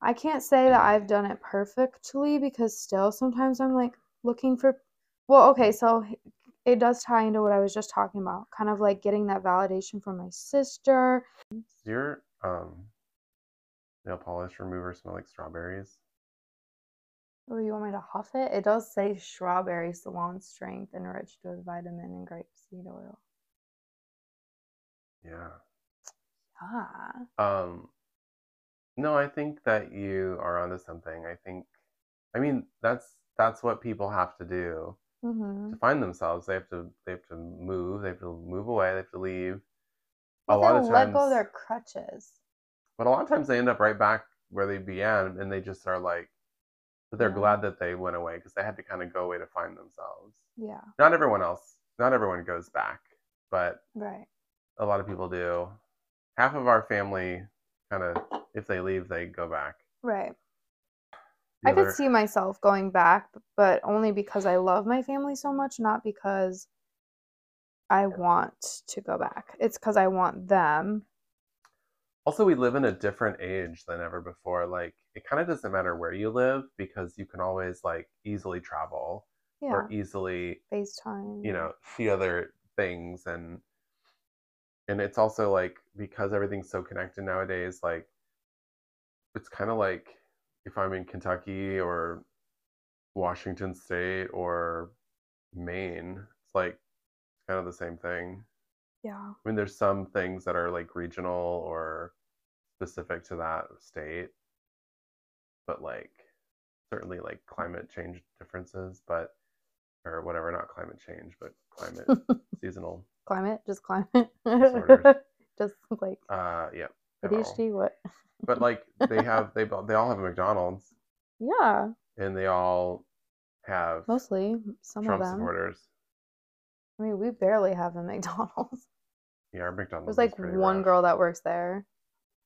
I can't say that I've done it perfectly because still sometimes I'm like looking for, well, okay, so it does tie into what I was just talking about, kind of like getting that validation from my sister. Does your um nail polish remover smell like strawberries? Oh, you want me to huff it? It does say strawberry salon strength enriched with vitamin and grapeseed oil. Yeah. Ah. Um, no, I think that you are onto something. I think, I mean, that's that's what people have to do Mm-hmm. to find themselves. They have to they have to move. They have to move away. They have to leave. A lot of let go of their crutches. but a lot of times they end up right back where they began, and they just are like, but they're Yeah. glad that they went away because they had to kind of go away to find themselves. Yeah, Not everyone else. Not everyone goes back, but right. a lot of people do. Half of our family kind of, if they leave, they go back. Right. The I could see myself going back, but only because I love my family so much, not because I want to go back. It's because I want them. Also, we live in a different age than ever before. Like, it kind of doesn't matter where you live because you can always like easily travel Yeah. or easily, FaceTime. you know, see other things and and it's also like because everything's so connected nowadays, like it's kind of like if I'm in Kentucky or Washington State or Maine, it's like kind of the same thing. Yeah. I mean, there's some things that are like regional or specific to that state, but like certainly like climate change differences, but or whatever, not climate change, but climate seasonal. Climate, just climate. Disorders. just like Uh, yeah. ADHD. What? But like they have, they they all have a McDonald's, Yeah, and they all have mostly some Trump of them. supporters. I mean, we barely have a McDonald's. Yeah, our McDonald's. There's like one rough. girl that works there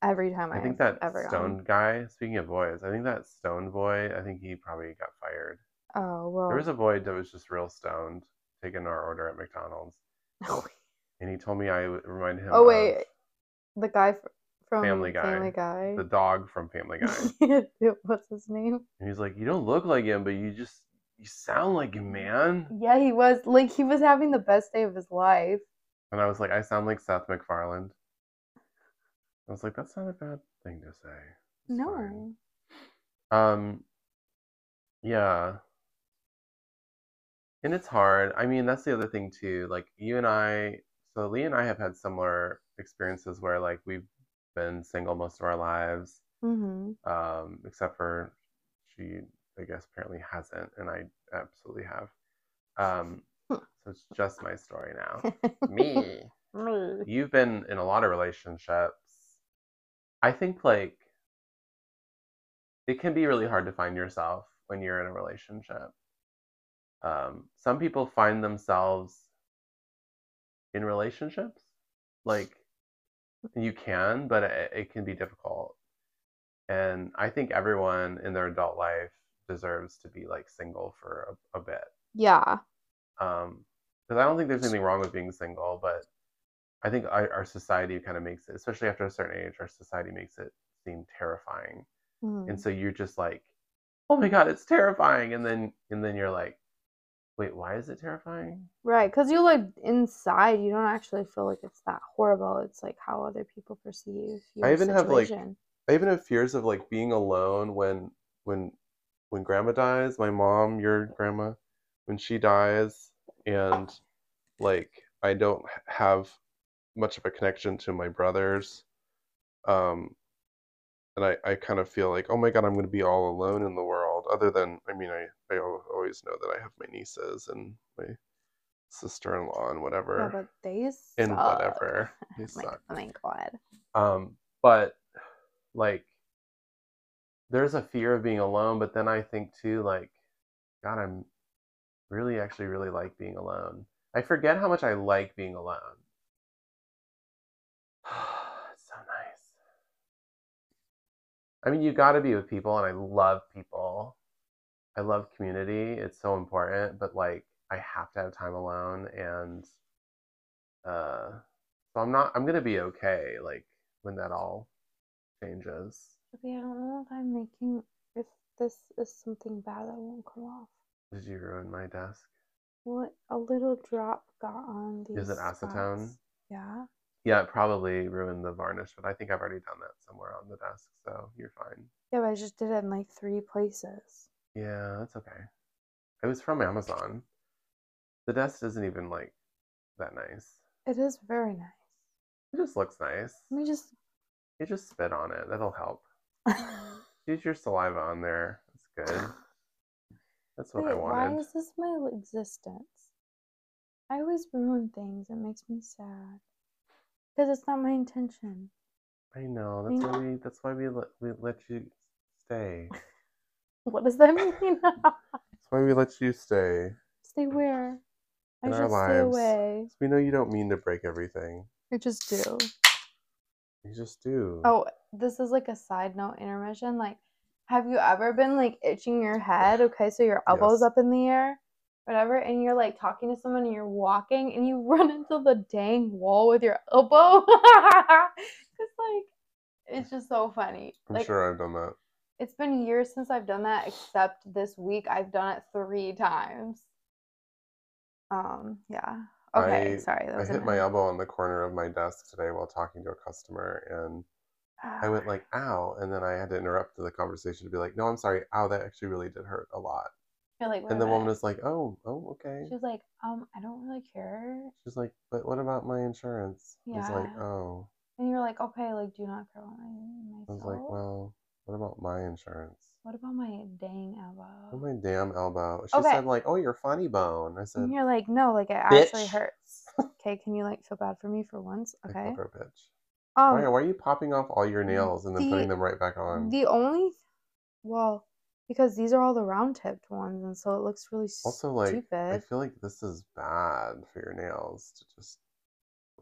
every time I think I've that ever stoned gone. guy. Speaking of boys, I think that stoned boy. I think he probably got fired. Oh well. There was a boy that was just real stoned, taking our order at McDonald's, and he told me I would remind him. oh wait, the guy from Family Guy. Family Guy. the dog from Family Guy, What's his name? and he's like, "You don't look like him, but you just you sound like him, man." Yeah, he was like he was having the best day of his life. And I was like, "I sound like Seth MacFarlane." I was like, "That's not a bad thing to say." It's fine." No. Um. Yeah. And it's hard. I mean, that's the other thing too. Like you and I, so Lee and I have had similar experiences where like we've been single most of our lives, Mm-hmm. um, except for she, I guess, apparently hasn't, and I absolutely have. Um, so it's just my story now. Me. Me. You've been in a lot of relationships. I think like it can be really hard to find yourself when you're in a relationship. Um, some people find themselves in relationships, like you can, but it, it can be difficult. And I think everyone in their adult life deserves to be like single for a, a bit. Yeah. Um, because I don't think there's anything wrong with being single, but I think our, our society kind of makes it, especially after a certain age, our society makes it seem terrifying. Mhm. And so you're just like, oh my god, it's terrifying, and then and then you're like, wait, why is it terrifying? Right, because you look inside, you don't actually feel like it's that horrible. It's like how other people perceive your I even have, like. I even have fears of like being alone when when when grandma dies, my mom, your grandma, when she dies, and like I don't have much of a connection to my brothers. Um, and I, I kind of feel like, oh my God, I'm going to be all alone in the world. Other than, I mean, I, I always know that I have my nieces and my sister-in-law and whatever, but they and suck. whatever. They Like, suck. oh my god. Um, but like, there's a fear of being alone, but then I think too, like, God, I'm really actually really like being alone. I forget how much I like being alone. it's so nice. I mean, you got to be with people, and I love people. I love community. It's so important, but like, I have to have time alone, and uh, so I'm not. I'm gonna be okay. Like when that all changes. Okay, I don't know if I'm making if this is something bad that won't come off. Did you ruin my desk? What a little drop got on these. Is it acetone? spots. Yeah. Yeah, it probably ruined the varnish, but I think I've already done that somewhere on the desk, so you're fine. Yeah, but I just did it in like three places. Yeah, that's okay. It was from Amazon. The desk isn't even like that nice. It is very nice. It just looks nice. Let me just. You just spit on it. That'll help. Use your saliva on there. That's good. That's what I Wait, why is this my existence? I always ruin things. It makes me sad. Because it's not my intention. I know. That's why we. That's why we let we let you stay. What does that mean? That's why we let you stay. stay where? I In our should stay lives. away. We know you don't mean to break everything. I just do. You just do. Oh, this is like a side note intermission. Like, have you ever been like itching your head? Okay, so your elbow's Yes. up in the air, whatever, and you're like talking to someone and you're walking and you run into the dang wall with your elbow. it's like, it's just so funny. I'm like, sure I've done that. It's been years since I've done that, except this week I've done it three times. Um, yeah. Okay, I- sorry. I hit my elbow on the corner of my desk today while talking to a customer, and I went like, "Ow!" And then I had to interrupt the conversation to be like, "No, I'm sorry. Ow, that actually really did hurt a lot." You're like, And the woman minute." was like, "Oh, oh, okay." She was like, um, I don't really care. She's like, "But what about my insurance?" I was like, "Oh." And you're like, okay, like, do you not care about my myself? I was like, "Well, what about my insurance?" what about my dang elbow? Oh my damn elbow. She Okay. said like, "Oh, your funny bone." I said, and you're like, no, like, it actually Bitch. hurts. Okay, can you like feel bad for me for once? I Okay. called her a bitch. Um, why, why are you popping off all your nails and then the- putting them right back on? the only, well, because these are all the round tipped ones, and so it looks really Also, like, I stupid. feel like this is bad for your nails to just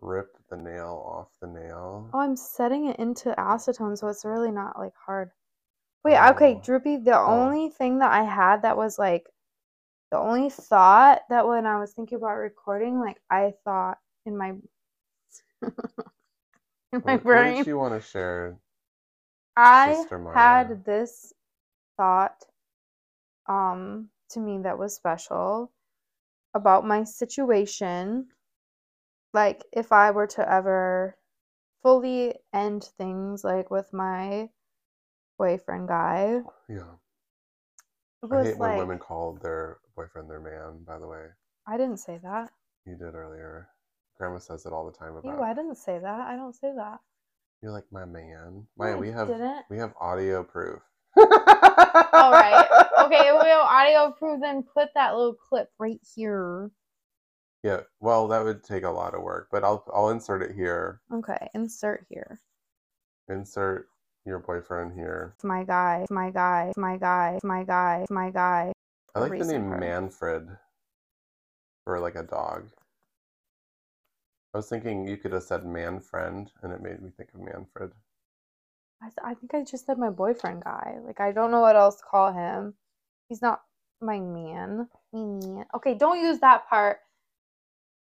rip the nail off the nail. Oh, I'm setting it into acetone, so it's really not like hard. Wait, okay, Oh. Droopy, the Oh. only thing that I had that was like the only thought that when I was thinking about recording, like I thought in my in my What, what brain, did you want to share? I had this thought um to me that was special about my situation. Like if I were to ever fully end things like with my boyfriend guy, Yeah. I hate when like women call their boyfriend their man, by the way. I didn't say that. You did earlier. Grandma says it all the time Ew, about I didn't say that. I don't say that. you're like my man. No, Maija, I we have didn't. we have audio proof. All right. Okay, we have audio proof. Then put that little clip right here. Yeah, well, that would take a lot of work, but I'll I'll insert it here. Okay, insert here. Insert your boyfriend here. It's My guy. It's My guy. It's My guy. It's My guy. It's My guy. I like the name Manfred for like a dog. I was thinking you could have said man friend, and it made me think of Manfred. I, th- I think I just said my boyfriend guy. Like I don't know what else to call him. He's not my man. Me man. Okay, don't use that part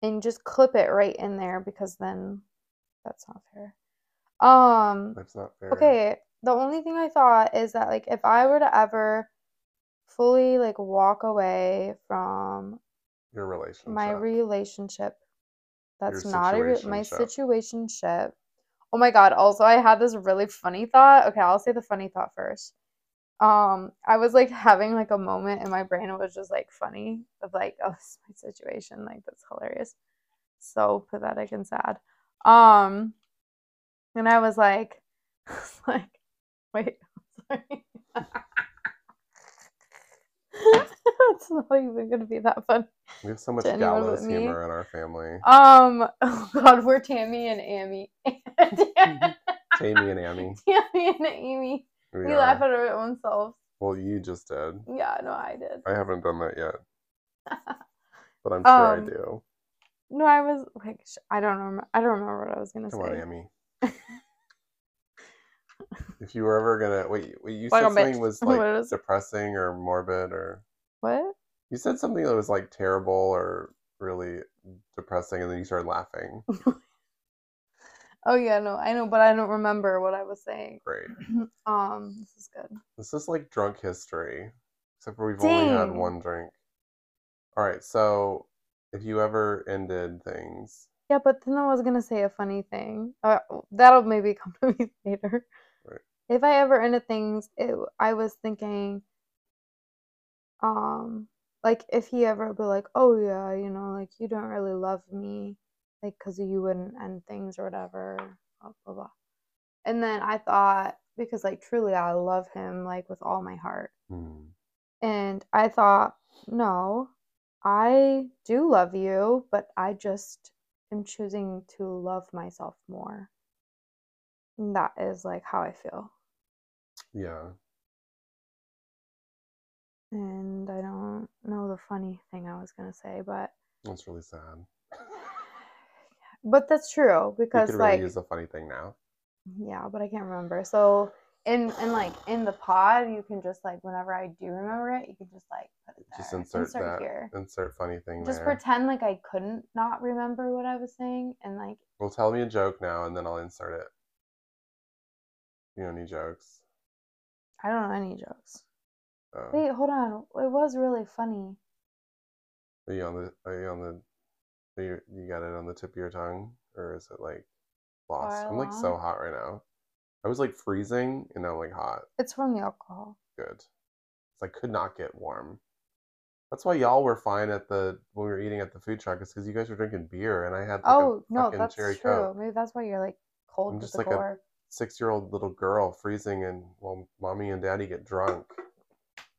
and just clip it right in there because then that's not fair. Um That's not fair. okay, the only thing I thought is that like if I were to ever fully like walk away from Your relationship. my relationship that's Your not a re- my situationship. oh my god also i had this really funny thought okay i'll say the funny thought first um i was like having like a moment in my brain it was just like funny of like oh this is my situation like that's hilarious so pathetic and sad um and i was like like wait sorry it's not even gonna be that fun we have so much gallows humor in our family. Um, oh God, we're Tammy and Amy. Tammy and Amy. Tammy and Amy. We, We laugh at our own selves. Well, you just did. Yeah, no, I did. I haven't done that yet, but I'm sure I Um, do. No, I was like, sh- I don't remember. I don't remember what I was gonna Come say. Come on, Amy. if you were ever gonna wait, wait you Like said something bitch. was like depressing or morbid, or What? you said something that was like terrible or really depressing, and then you started laughing. Oh yeah, no, I know, but I don't remember what I was saying. Great. Um, this is good. This is like drunk history, except for we've only had one drink. All right, so if you ever ended things, Yeah, but then I was gonna say a funny thing. Uh, that'll maybe come to me later. Right. If I ever ended things, it, I was thinking, um, like if he ever be like, "Oh yeah, you know, like you don't really love me, like because you wouldn't end things or whatever," blah blah blah. And then I thought, because like truly, I love him like with all my heart. hmm, And I thought, no, I do love you, but I just am choosing to love myself more. And that is like how I feel. yeah, And I don't know the funny thing I was going to say, but that's really sad. but that's true because really like use a funny thing now. yeah, but I can't remember. So in in like in the pod, you can just like whenever I do remember it, you can just like put it there. Just insert, that. here. Insert funny thing Just there. pretend like I couldn't not remember what I was saying and like Well, tell me a joke now, and then I'll insert it. You know any jokes? I don't know any jokes. Oh. Wait, hold on. It was really funny. Are you on the? Are you on the? Are you, you got it on the tip of your tongue, or is it like lost? Far I'm like so along. hot right now. I was like freezing, and now I'm like hot. It's from the alcohol. Good. 'Cause I could not get warm. That's why y'all were fine at the when we were eating at the food truck. Is because you guys were drinking beer, and I had like oh a no, fucking that's cherry true. coke. Maybe that's why you're like cold I'm to just the like a- core. Six-year-old little girl freezing, and while mommy and daddy get drunk.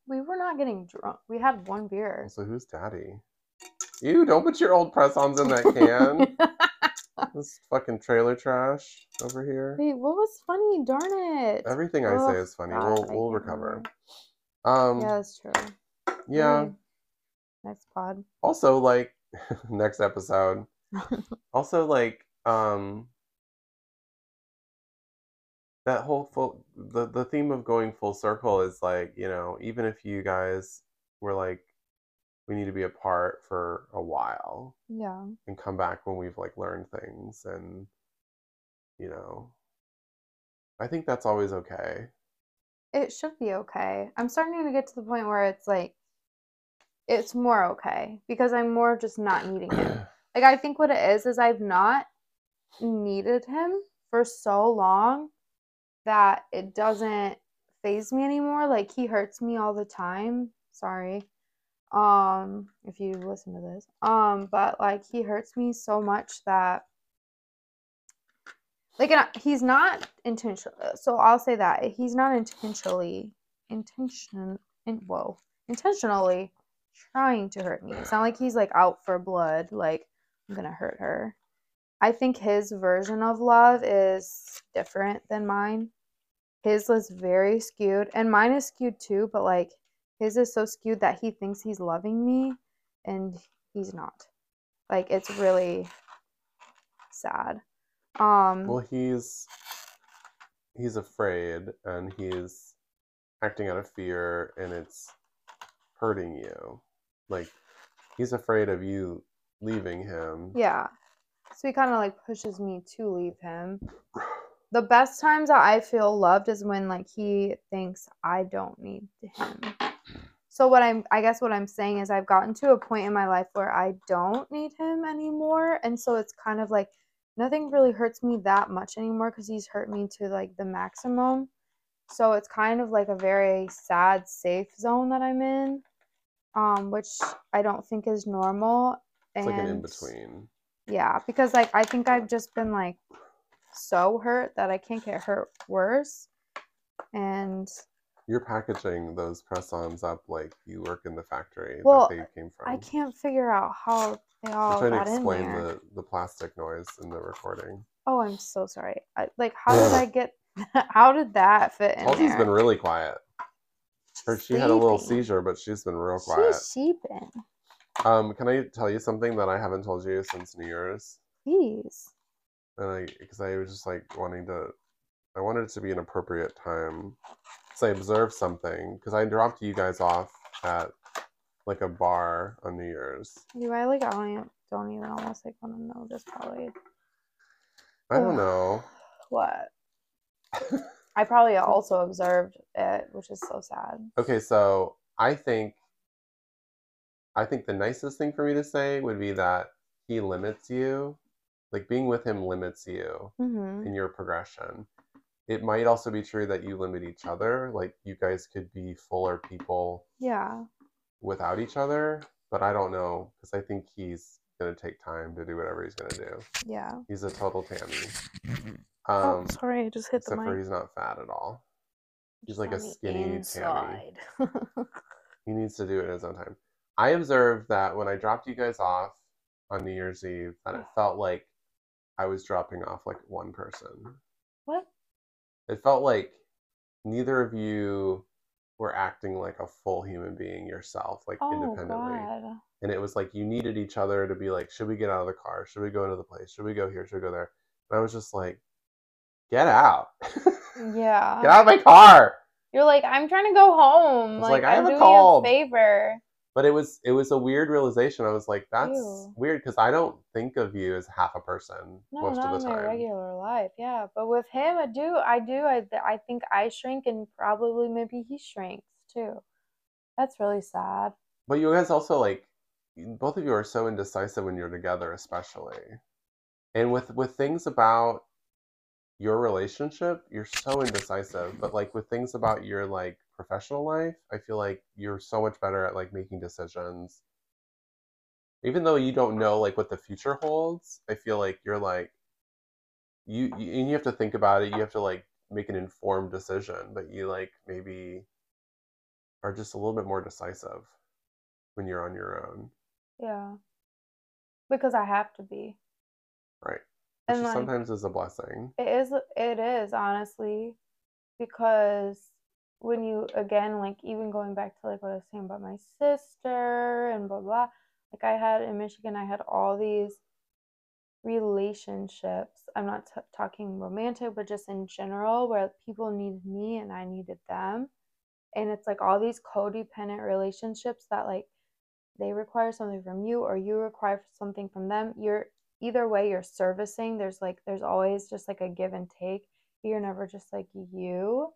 We were not getting drunk. We had one beer. So who's daddy? You don't put your old press-ons in that can. this fucking trailer trash over here. Wait, what was funny? Darn it. Everything I say is funny. God, we'll we'll recover. Um Yeah, that's true. yeah. Next pod. Also like next episode. Also like um that whole full the the theme of going full circle is like, you know, even if you guys were like we need to be apart for a while Yeah. and come back when we've like learned things and you know I think that's always okay. It should be okay. I'm starting to get to the point where it's like it's more okay because I'm more just not needing it. Like I think what it is is I've not needed him for so long that it doesn't faze me anymore. Like he hurts me all the time. Sorry. Um, if you listen to this. Um, but like he hurts me so much that like he's not intentional so I'll say that he's not intentionally intention in whoa intentionally trying to hurt me. It's not like he's like out for blood, like I'm gonna hurt her. I think his version of love is different than mine. His was very skewed, and mine is skewed too, but like his is so skewed that he thinks he's loving me and he's not. Like it's really sad. Um Well, he's he's afraid and he's acting out of fear and it's hurting you. Like he's afraid of you leaving him. Yeah. So he kind of like pushes me to leave him. The best times that I feel loved is when like he thinks I don't need him. So what I'm I guess what I'm saying is I've gotten to a point in my life where I don't need him anymore and so it's kind of like nothing really hurts me that much anymore cuz he's hurt me to like the maximum. So it's kind of like a very sad safe zone that I'm in. Um which I don't think is normal It's like an in between. yeah, because like I think I've just been like so hurt that I can't get hurt worse. And You're packaging those press-ons up like you work in the factory Well, that they came from. I can't figure out how they all I'm trying to explain the, the plastic noise in the recording. Oh, I'm so sorry. I, like, how did I get? how did that fit in Tulsi's been really quiet. Her, she had a little seizure, but she's been real quiet. She's sheeping. Um, can I tell you something that I haven't told you since New Year's? Please. And I, because I was just like wanting to, I wanted it to be an appropriate time. So I observed something because I dropped you guys off at like a bar on New Year's. Do I like? I don't even, don't even almost like want to know this probably. I don't Ugh. know. What? I probably also observed it, which is so sad. Okay, so I think, I think the nicest thing for me to say would be that he limits you, like being with him limits you. Mm-hmm. in your progression. It might also be true that you limit each other. Like you guys could be fuller people Yeah. without each other, but I don't know because I think he's gonna take time to do whatever he's gonna do. Yeah. He's a total Tammy. oh, Um, sorry, I just hit the except for he's not fat at all. He's Just like a skinny Tammy. He needs to do it in his own time. I observed that when I dropped you guys off on New Year's Eve, that it felt like I was dropping off like one person. It felt like neither of you were acting like a full human being yourself, like Oh independently. God. And it was like you needed each other to be like, should we get out of the car? Should we go into the place? Should we go here? Should we go there? And I was just like, get out. Yeah. get out of my car. You're like, I'm trying to go home. Like, like, I I'm have a doing cold. a favor. But it was it was a weird realization. I was like, that's Ew. weird because I don't think of you as half a person No, most not of the in my time. regular life. Yeah, but with him, I do. I do. I I think I shrink, and probably maybe he shrinks too. That's really sad. But you guys also like both of you are so indecisive when you're together, especially. And with with things about your relationship, you're so indecisive. But like with things about your like professional life, I feel like you're so much better at like making decisions. Even though you don't know like what the future holds, I feel like you're like you, you and you have to think about it. You have to like make an informed decision, but you like maybe are just a little bit more decisive when you're on your own, Yeah, because I have to be. right? Which And like, sometimes is a blessing. It is it is honestly because when you again like even going back to like what I was saying about my sister and blah blah like I had in Michigan I had all these relationships. I'm not t- talking romantic but just in general where people needed me and I needed them. And it's like all these codependent relationships that like they require something from you or you require something from them. You're either way you're servicing. There's like there's always just like a give and take. You're never just like you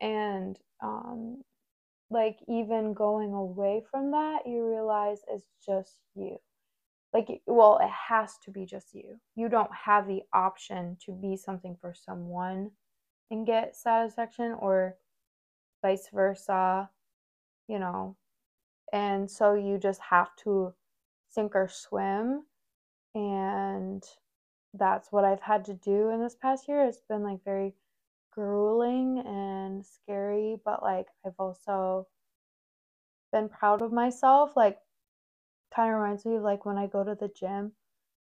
and um like even going away from that you realize it's just you like well it has to be just you you don't have the option to be something for someone and get satisfaction or vice versa you know And so you just have to sink or swim. And that's what I've had to do in this past year. It's been like very grueling and scary, but like I've also been proud of myself. Like, kind of reminds me of like when I go to the gym,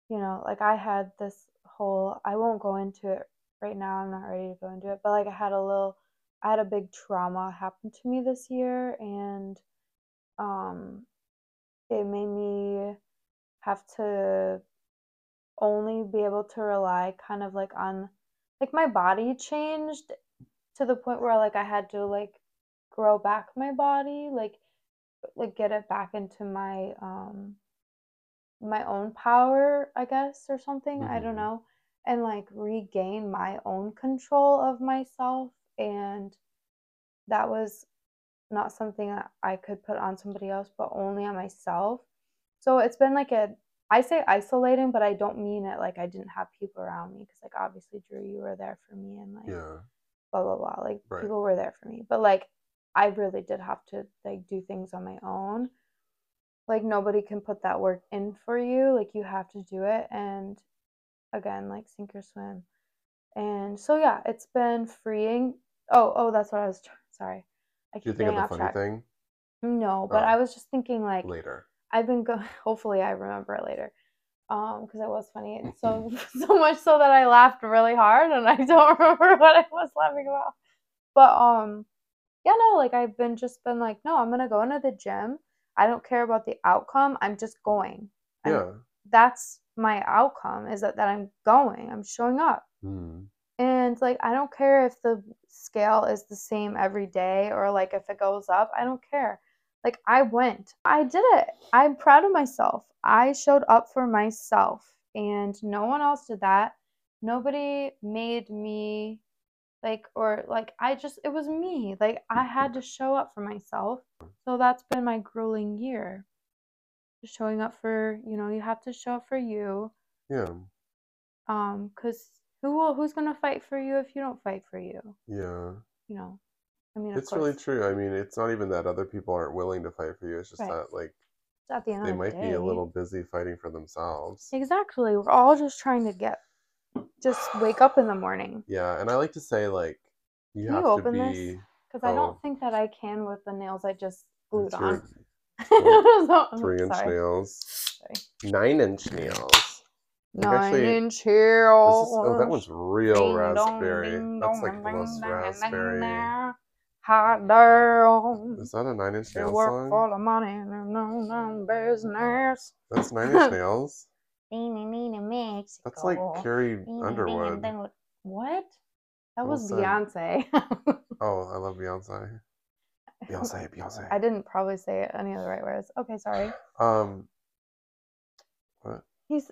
you know, like I had this whole, I won't go into it right now, I'm not ready to go into it, but like I had a little, I had a big trauma happen to me this year, and um, it made me have to only be able to rely kind of like on like my body changed to the point where like I had to like grow back my body, like like get it back into my um my own power, I guess, or something. I don't Mhm. know. And like regain my own control of myself and that was not something that I could put on somebody else, but only on myself. So it's been like a I say isolating, but I don't mean it like I didn't have people around me because like obviously Drew, you were there for me and like Yeah. blah blah blah. Like Right. people were there for me. But like I really did have to like do things on my own. Like nobody can put that work in for you. Like you have to do it and again, like sink or swim. And so yeah, it's been freeing. Oh, oh, that's what I was tr- sorry. I Do you think of the funny track. thing No, but Oh. I was just thinking like later? I've been go hopefully I remember it later. Um, because it was funny. So so much so that I laughed really hard and I don't remember what I was laughing about. But um yeah, no, like I've been just been like, no, I'm gonna go into the gym. I don't care about the outcome. I'm just going. I'm- Yeah. That's my outcome is that, that I'm going. I'm showing up. Hmm. And like I don't care if the scale is the same every day or like if it goes up. I don't care. Like I went. I did it. I'm proud of myself. I showed up for myself and no one else did that. Nobody made me like or like I just it was me. Like I had to show up for myself. So that's been my grueling year. Just showing up for, you know, you have to show up for you Yeah. um because who will who's gonna fight for you if you don't fight for you Yeah. you know i mean It's really true. I mean, it's not even that other people aren't willing to fight for you. It's just Right. that like at the end they of the might be a little busy fighting for themselves. exactly we're all just trying to get just wake up in the morning Yeah, and I like to say like you Can have you open this? be because i Oh. don't think that i can with the nails i just glued on your So- three inch sorry. nails, Sorry. nine inch nails. nine actually- inch is, oh, that one's real raspberry. That's like the most raspberry. Hot down Is that a nine inch you nail work song? for the money and no no business That's nine inch nails. That's like Carrie Underwood. What? That was Wilson. Beyonce. Oh, I love Beyonce. Beyonce, Beyonce. I didn't probably say any of the right words. Okay, sorry. Um, what? He's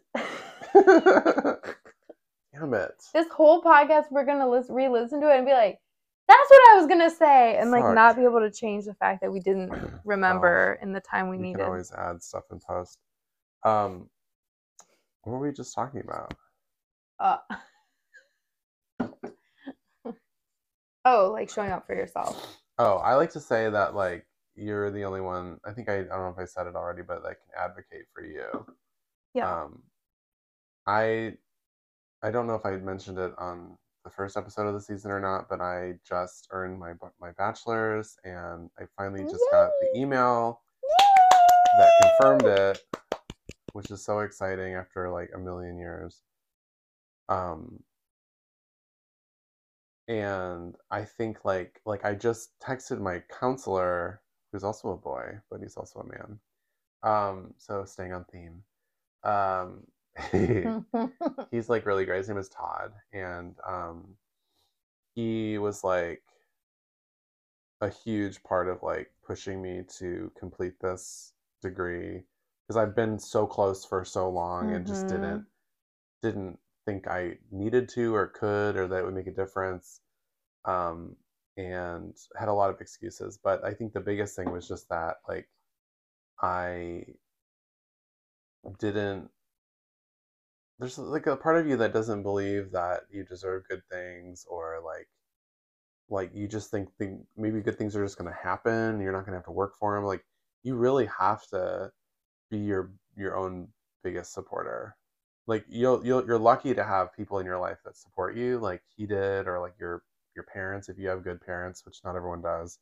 Damn it. this whole podcast. We're gonna lis- re-listen to it and be like, "That's what I was gonna say," and like Fuck. not be able to change the fact that we didn't remember in the time we We needed. can always add stuff in post. Um, what were we just talking about? Uh, oh, like showing up for yourself. Oh, I like to say that like you're the only one. I think I, I don't know if I said it already, but that can advocate for you. Yeah. Um, I I don't know if I had mentioned it on the first episode of the season or not, but I just earned my my bachelor's, and I finally just got the email that confirmed it, which is so exciting after like a million years. Um, and I think like like I just texted my counselor, who's also a boy, but he's also a man. Um, so staying on theme. Um, he's like really great. His name is Todd, and um, he was like a huge part of like pushing me to complete this degree because I've been so close for so long and just Mhm. didn't didn't think I needed to or could or that it would make a difference. Um, and had a lot of excuses, but I think the biggest thing was just that like I didn't there's like a part of you that doesn't believe that you deserve good things or like like you just think, think maybe good things are just going to happen you're not going to have to work for them like you really have to be your your own biggest supporter. Like you'll you'll you're lucky to have people in your life that support you, like he did, or like your your parents if you have good parents, which not everyone does,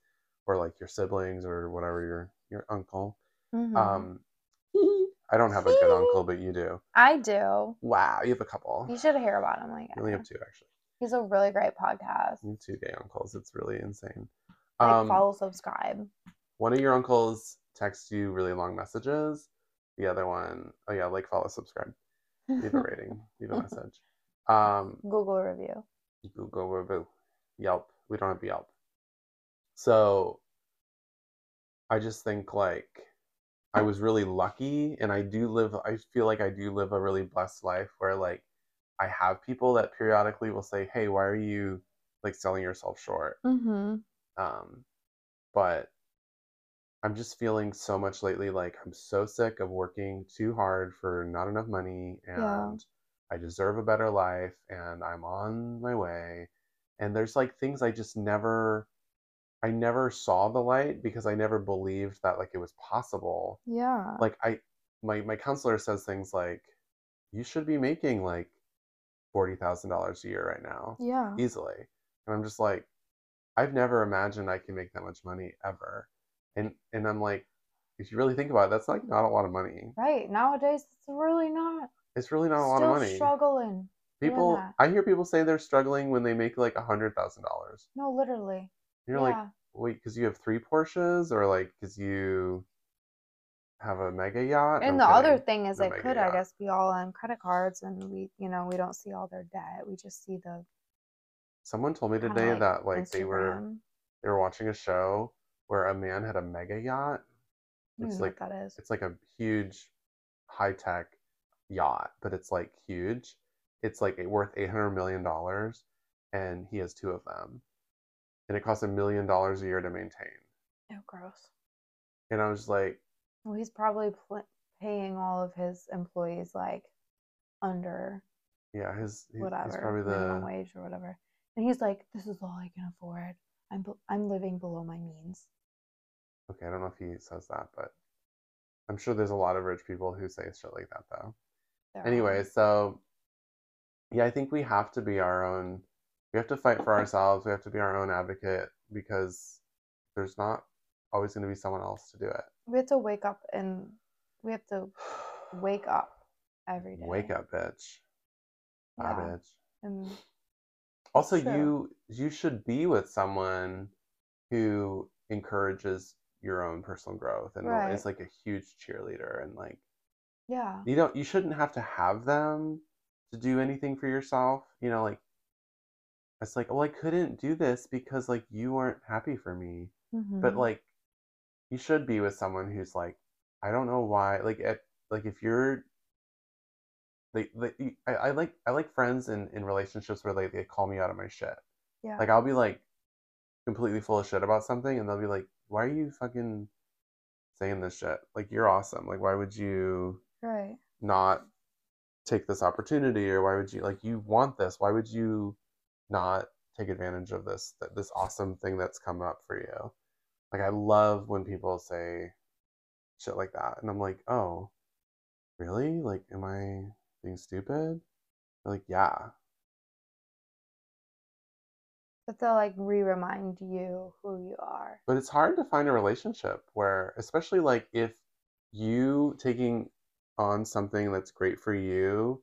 or like your siblings or whatever your your uncle. Mhm. Um, I don't have a good uncle, but you do. I do. Wow, you have a couple. You should hear about him. Like, You only have two actually. he's a really great podcast. You have two gay uncles. It's really insane. Like, Um, follow, subscribe. one of your uncles texts you really long messages. The other one, oh yeah, like, follow, subscribe, leave a rating, leave a message. Um, Google review. Google review, Yelp. We don't have Yelp. So I just think like I was really lucky and I do live I feel like I do live a really blessed life where like I have people that periodically will say, "Hey, why are you like selling yourself short?" Mm-hmm. Um but I'm just feeling so much lately like I'm so sick of working too hard for not enough money and Yeah. I deserve a better life and I'm on my way. And there's like things I just never I never saw the light because I never believed that like it was possible. Yeah. Like I my my counselor says things like you should be making like $40,000 a year right now yeah. easily. And I'm just like, I've never imagined I can make that much money ever. And and I'm like, if you really think about it, that's like not a lot of money. Right. Nowadays, it's really not. It's really not a lot of money. struggling. People. I hear people say they're struggling when they make like a hundred thousand dollars. No, literally. You're yeah. like, wait, because you have three Porsches, or like because you have a mega yacht? and the other thing is, it mega could, I guess, be all on credit cards, and we, you know, we don't see all their debt. We just see the Someone told me today like that like they were they were watching a show where a man had a mega yacht. It's like that is. it's like a huge high tech yacht, but it's like huge. It's like worth eight hundred million dollars, and he has two of them, and it costs a million dollars a year to maintain. Oh, gross. And I was like, Well, he's probably pl- paying all of his employees like under yeah, his he- whatever he's probably minimum wage or whatever, and he's like, "This is all I can afford. I'm be- I'm living below my means." okay. I don't know if he says that, but I'm sure there's a lot of rich people who say shit like that though. There are. Anyway, so yeah, I think we have to be our own. We have to fight for ourselves. We have to be our own advocate because there's not always going to be someone else to do it. we have to wake up and we have to wake up every day. Wake up, bitch. Bye, Yeah. bitch. And Also, true. you you should be with someone who encourages your own personal growth and Right. is like a huge cheerleader and like yeah, you don't you shouldn't have to have them to do anything for yourself. You know, like it's like, well, I couldn't do this because like you weren't happy for me. But mhm, like you should be with someone who's like, I don't know why. Like at like if you're like, like I, I like I like friends in, in relationships where they, they call me out of my shit. yeah, Like I'll be like completely full of shit about something and they'll be like, Why are you fucking saying this shit? Like you're awesome. Like why would you right, not take this opportunity or why would you like you want this why would you not take advantage of this th- this awesome thing that's come up for you. Like i love when people say shit like that and i'm like oh really? Like am i being stupid? They're like yeah. But they'll like re-remind you who you are. but it's hard to find a relationship where especially like if you taking on something that's great for you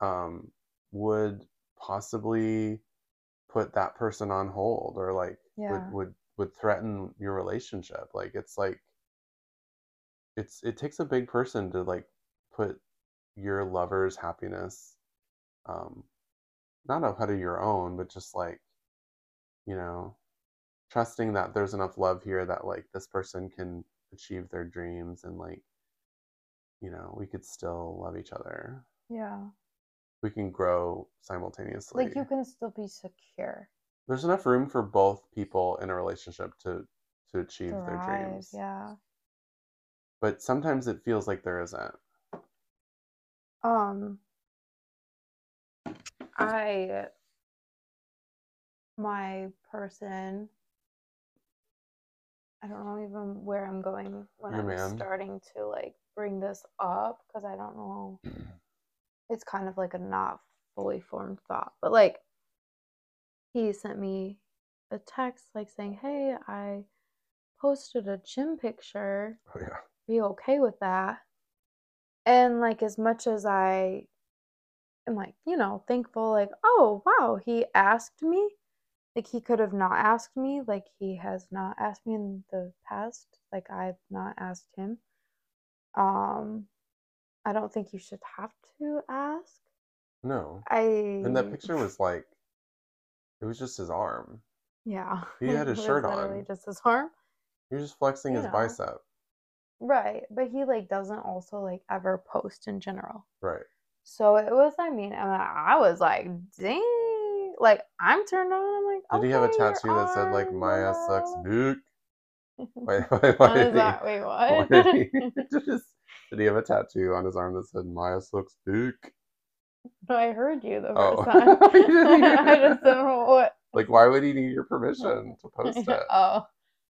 um would possibly put that person on hold or like Yeah, would would would threaten your relationship. Like it's like it's it takes a big person to like put your lover's happiness um not ahead of your own but just like you know trusting that there's enough love here that like this person can achieve their dreams and like you know we could still love each other. Yeah. We can grow simultaneously Like you can still be secure, there's enough room for both people in a relationship to to achieve their dreams Yeah. but sometimes it feels like there isn't Um, I, my person I don't know even where I'm going when Your I'm man? starting to like bring this up because I don't know. It's kind of like a not fully formed thought, but like he sent me a text like saying, "Hey, I posted a gym picture. Oh yeah. Are you okay with that?" And like as much as I am like, you know, thankful, like, oh wow, he asked me. Like he could have not asked me, like he has not asked me in the past, like I've not asked him. Um, I don't think you should have to ask. No. I And that picture was like, it was just his arm. yeah. He had his shirt on. just his arm. He was just flexing You his know. bicep. Right, but he like doesn't also like ever post in general. Right. So it was, I mean, I, mean, I was like, dang, like I'm turned on. I'm like, Did he have a tattoo that said like my ass sucks blah." dick? Why, why, why What did is he, that? Wait, why what? he just did he have a tattoo on his arm that said Maija sucks dick? No, I heard you the Oh. first time. You didn't hear I just don't know what. Like why would he need your permission to post it? oh,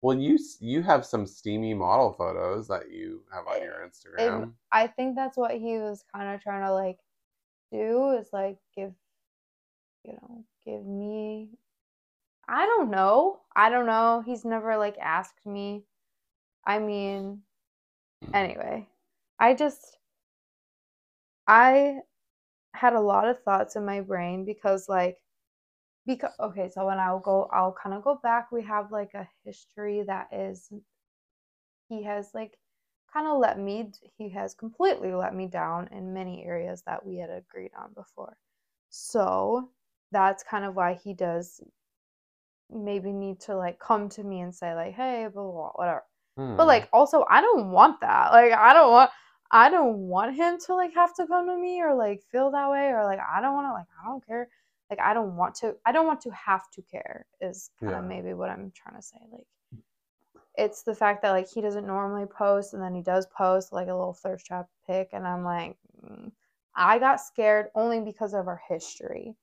Well, you you have some steamy model photos that you have on your Instagram. I think that's what he was kind of trying to like do is like give, you know, give me. I don't know. I don't know. He's never like asked me. I mean, hmm. anyway, I just I had a lot of thoughts in my brain because like because okay, so when I'll go I'll kind of go back, we have like a history that is he has like kind of let me he has completely let me down in many areas that we had agreed on before. So, that's kind of why he does maybe need to like come to me and say like, "Hey, blah blah, blah whatever." Hmm. But like also I don't want that. Like I don't want I don't want him to like have to come to me or like feel that way or like I don't want to like I don't care. Like I don't want to I don't want to have to care is kind of Yeah. maybe what I'm trying to say. Like it's the fact that like he doesn't normally post and then he does post like a little thirst trap pic and I'm like mm. I got scared only because of our history.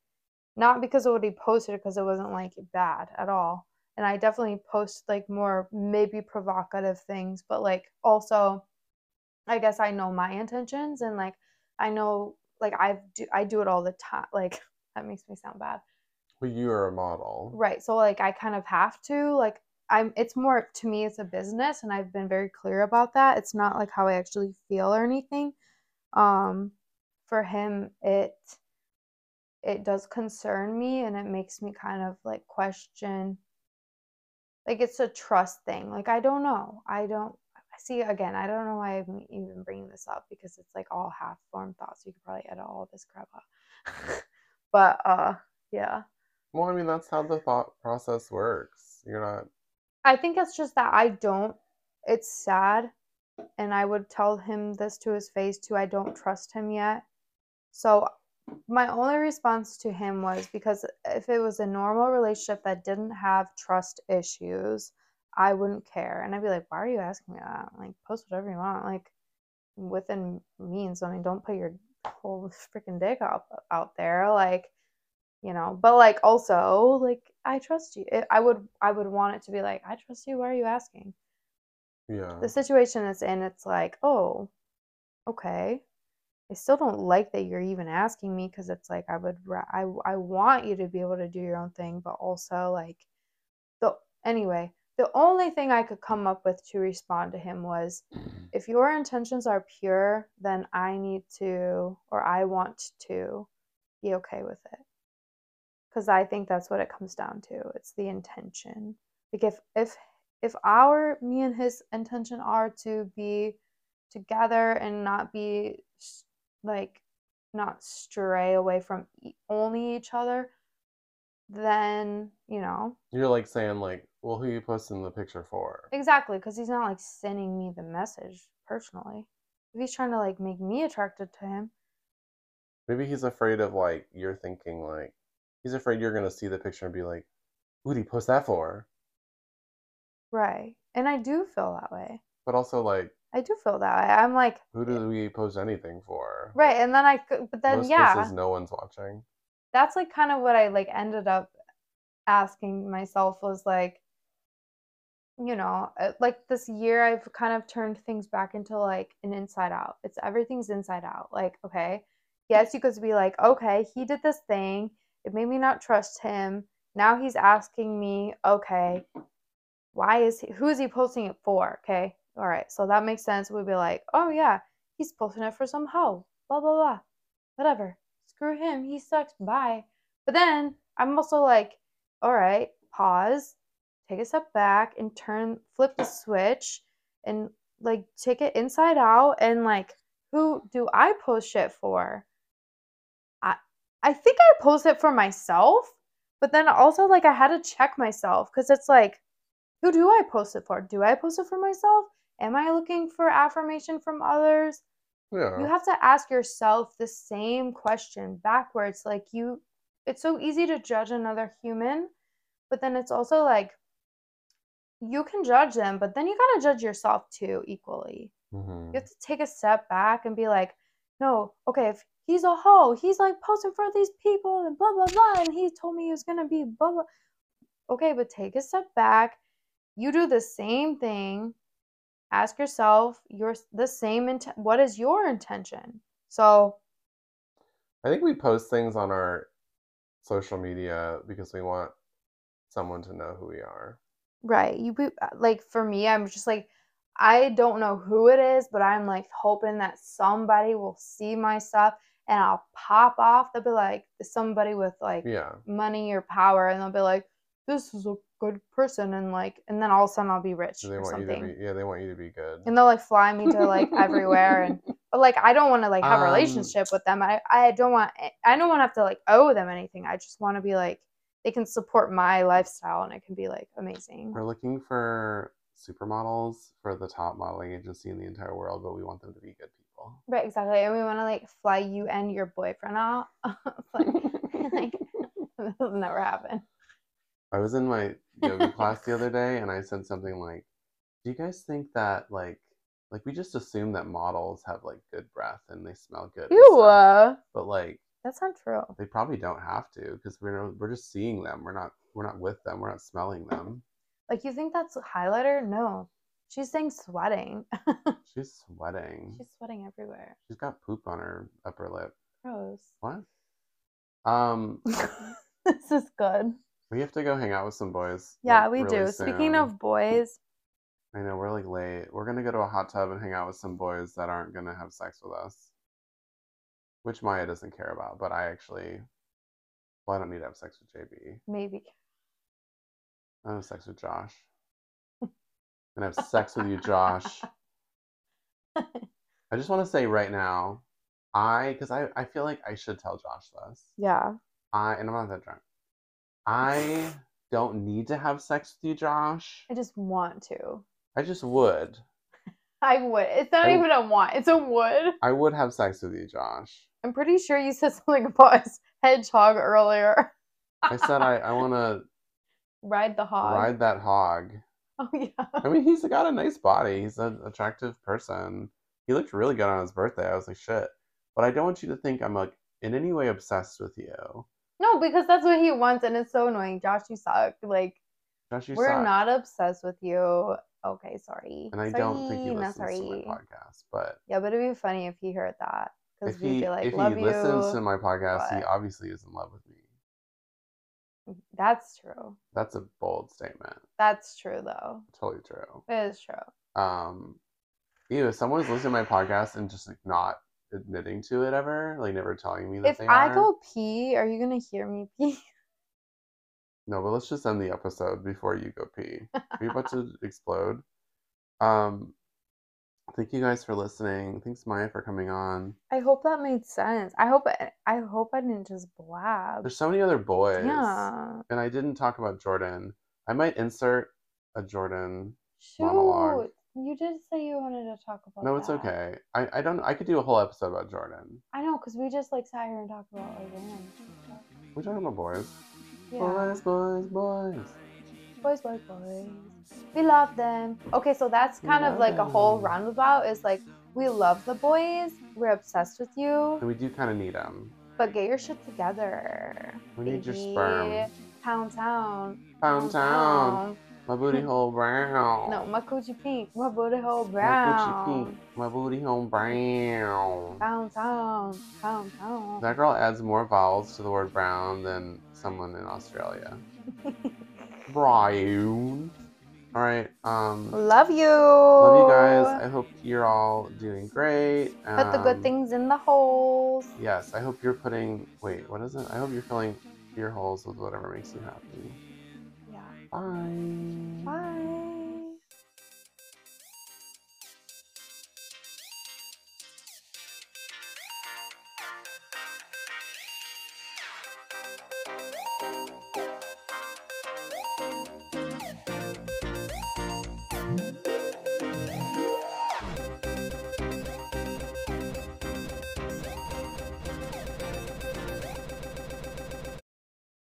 Not because of what he posted because it wasn't like bad at all and I definitely post like more maybe provocative things, but like also I guess I know my intentions and like I know like I do I do it all the time. Like that makes me sound bad. well, you are a model. Right. So like I kind of have to like I'm it's more to me it's a business and I've been very clear about that. It's not like how I actually feel or anything. Um for him it it does concern me and it makes me kind of like question like it's a trust thing. Like I don't know. I don't see again. I don't know why I'm even bringing this up because it's like all half formed thoughts. You could probably edit all this crap out. but uh, yeah. Well, I mean that's how the thought process works. You're not. I think it's just that I don't. It's sad, and I would tell him this to his face too. I don't trust him yet. So my only response to him was because if it was a normal relationship that didn't have trust issues, I wouldn't care. And I'd be like, why are you asking me that? Like, post whatever you want. Like, within means. I mean, don't put your whole freaking dick out out there. Like, you know. But like, also, like, I trust you. It, I would, I would want it to be like, I trust you. Why are you asking? Yeah. The situation it's in, it's like, oh, okay. I still don't like that you're even asking me because it's like I would I I want you to be able to do your own thing, but also like the anyway, the only thing I could come up with to respond to him was mm. if your intentions are pure, then I need to or I want to be okay with it. Cuz I think that's what it comes down to. It's the intention. Like if if if our me and his intention are to be together and not be like not stray away from only each other then you know You're like saying like, well, who you posting the picture for? exactly because he's not like sending me the message personally if he's trying to like make me attracted to him Maybe he's afraid of like you're thinking like he's afraid you're gonna see the picture and be like, who'd he post that for? right and i do feel that way But also like, i do feel that way i'm like who do we post anything for? right and then i could but then Most yeah cases, no one's watching. that's like kind of what I like ended up asking myself was like you know, uh, like this year I've kind of turned things back into like an inside out. It's everything's inside out. Like, okay, yes, you could be like, okay, he did this thing. It made me not trust him. Now he's asking me, okay, why is he, who is he posting it for? Okay, all right, so that makes sense. We'd be like, oh yeah, he's posting it for some hoe, blah, blah, blah, whatever. Screw him, he sucks, bye. But then I'm also like, all right, pause, take a step back and turn, flip the switch and like take it inside out and like, who do I post shit for? I, I think I post it for myself, but then also like I had to check myself because it's like, who do I post it for? Do I post it for myself? Am I looking for affirmation from others? Yeah. You have to ask yourself the same question backwards. Like, you, it's so easy to judge another human, but then it's also like, you can judge them, but then you got to judge yourself too, equally. Mhm. You have to take a step back and be like, no, okay, if he's a hoe, he's like posting for these people and blah, blah, blah, and he told me he was going to be blah, blah. Okay, but take a step back. You do the same thing. Ask yourself your the same int- what is your intention? So, I think we post things on our social media because we want someone to know who we are. Right, you be, like for me, I'm just like I don't know who it is, but I'm like hoping that somebody will see my stuff and I'll pop off. They'll be like somebody with like Yeah. money or power and they'll be like this is a good person and like and then all of a sudden I'll be rich They or want you to be yeah, they want you to be good. and they'll like fly me to like everywhere and but like I don't want to like have a Um, relationship with them. I I don't want I don't want to have to like owe them anything. I just want to be like they can support my lifestyle and it can be like amazing. We're looking for supermodels for the top modeling agency in the entire world, but we want them to be good people. Right, exactly. And we want to like fly you and your boyfriend out. Like, like that'll never happen. I was in my yoga class the other day and I said something like, Do you guys think that like like we just assume that models have like good breath and they smell good? Ew, But like that's not true. they probably don't have to because we're we're just seeing them. We're not we're not with them. We're not smelling them. Like you think that's highlighter? No, she's saying sweating. She's sweating. she's sweating everywhere. She's got poop on her upper lip. Gross. What? Um, this is good. we have to go hang out with some boys. Yeah, like, we really do. Speaking of boys, I know we're like late. We're gonna go to a hot tub and hang out with some boys that aren't gonna have sex with us, which Maija doesn't care about. But I actually, well, I don't need to have sex with JB. maybe. I don't have sex with Josh. and have sex with you, Josh. I just want to say right now, I because I I feel like I should tell Josh this. Yeah. I and I'm not that drunk. I don't need to have sex with you, Josh. I just want to. I just would. I would. It's not I- even a want. It's a would. I would have sex with you, Josh. I'm pretty sure you said something about a hedgehog earlier. I said I, I want to Ride the hog. ride that hog. Oh yeah. I mean, he's got a nice body. He's an attractive person. He looked really good on his birthday. I was like, shit. But I don't want you to think I'm like in any way obsessed with you. No, because that's what he wants, and it's so annoying. Josh, you suck. Like Josh, you we're suck. not obsessed with you. Okay, sorry. And I sorry, don't think he listens sorry. to my podcast. But Yeah, but it'd be funny if he heard that because if we'd he like, if he "Love listens to my podcast, he obviously is in love with me. That's true. That's a bold statement. That's true, though. Totally true. It is true. Um, ew, if someone's listening to my podcast and just like not admitting to it ever, like never telling me that If I are. go pee, are you gonna hear me pee? No, but let's just end the episode before you go pee. Are you about to explode? Um, thank you guys for listening. Thanks, Maija, for coming on. I hope that made sense. I hope I, hope I didn't just blab. There's so many other boys. Yeah. And I didn't talk about Jordan. I might insert a Jordan. Shoot. Monologue. You did say you wanted to talk about No, it's that. okay. I, I don't I could do a whole episode about Jordan. I know, because we just like sat here and talked about like stuff. We're talking about boys. Yeah. Boys, boys, boys. Boys, boys, boys. We love them. Okay, so that's kind of like a whole roundabout is like we love the boys, we're obsessed with you, And we do kind of need them. but get your shit together. We need your sperm. Pound town. Pound town. My booty hole brown. No, my coochie pink. My booty hole brown. My coochie pink. My booty hole brown. Down, town. down, town. That girl adds more vowels to the word brown than someone in Australia. Brown. All right. Um. Love you. Love you guys. I hope you're all doing great. Put the good Um, things in the holes. Yes, I hope you're putting. Wait, what is it? I hope you're filling your holes with whatever makes you happy. Yeah. Bye. Bye.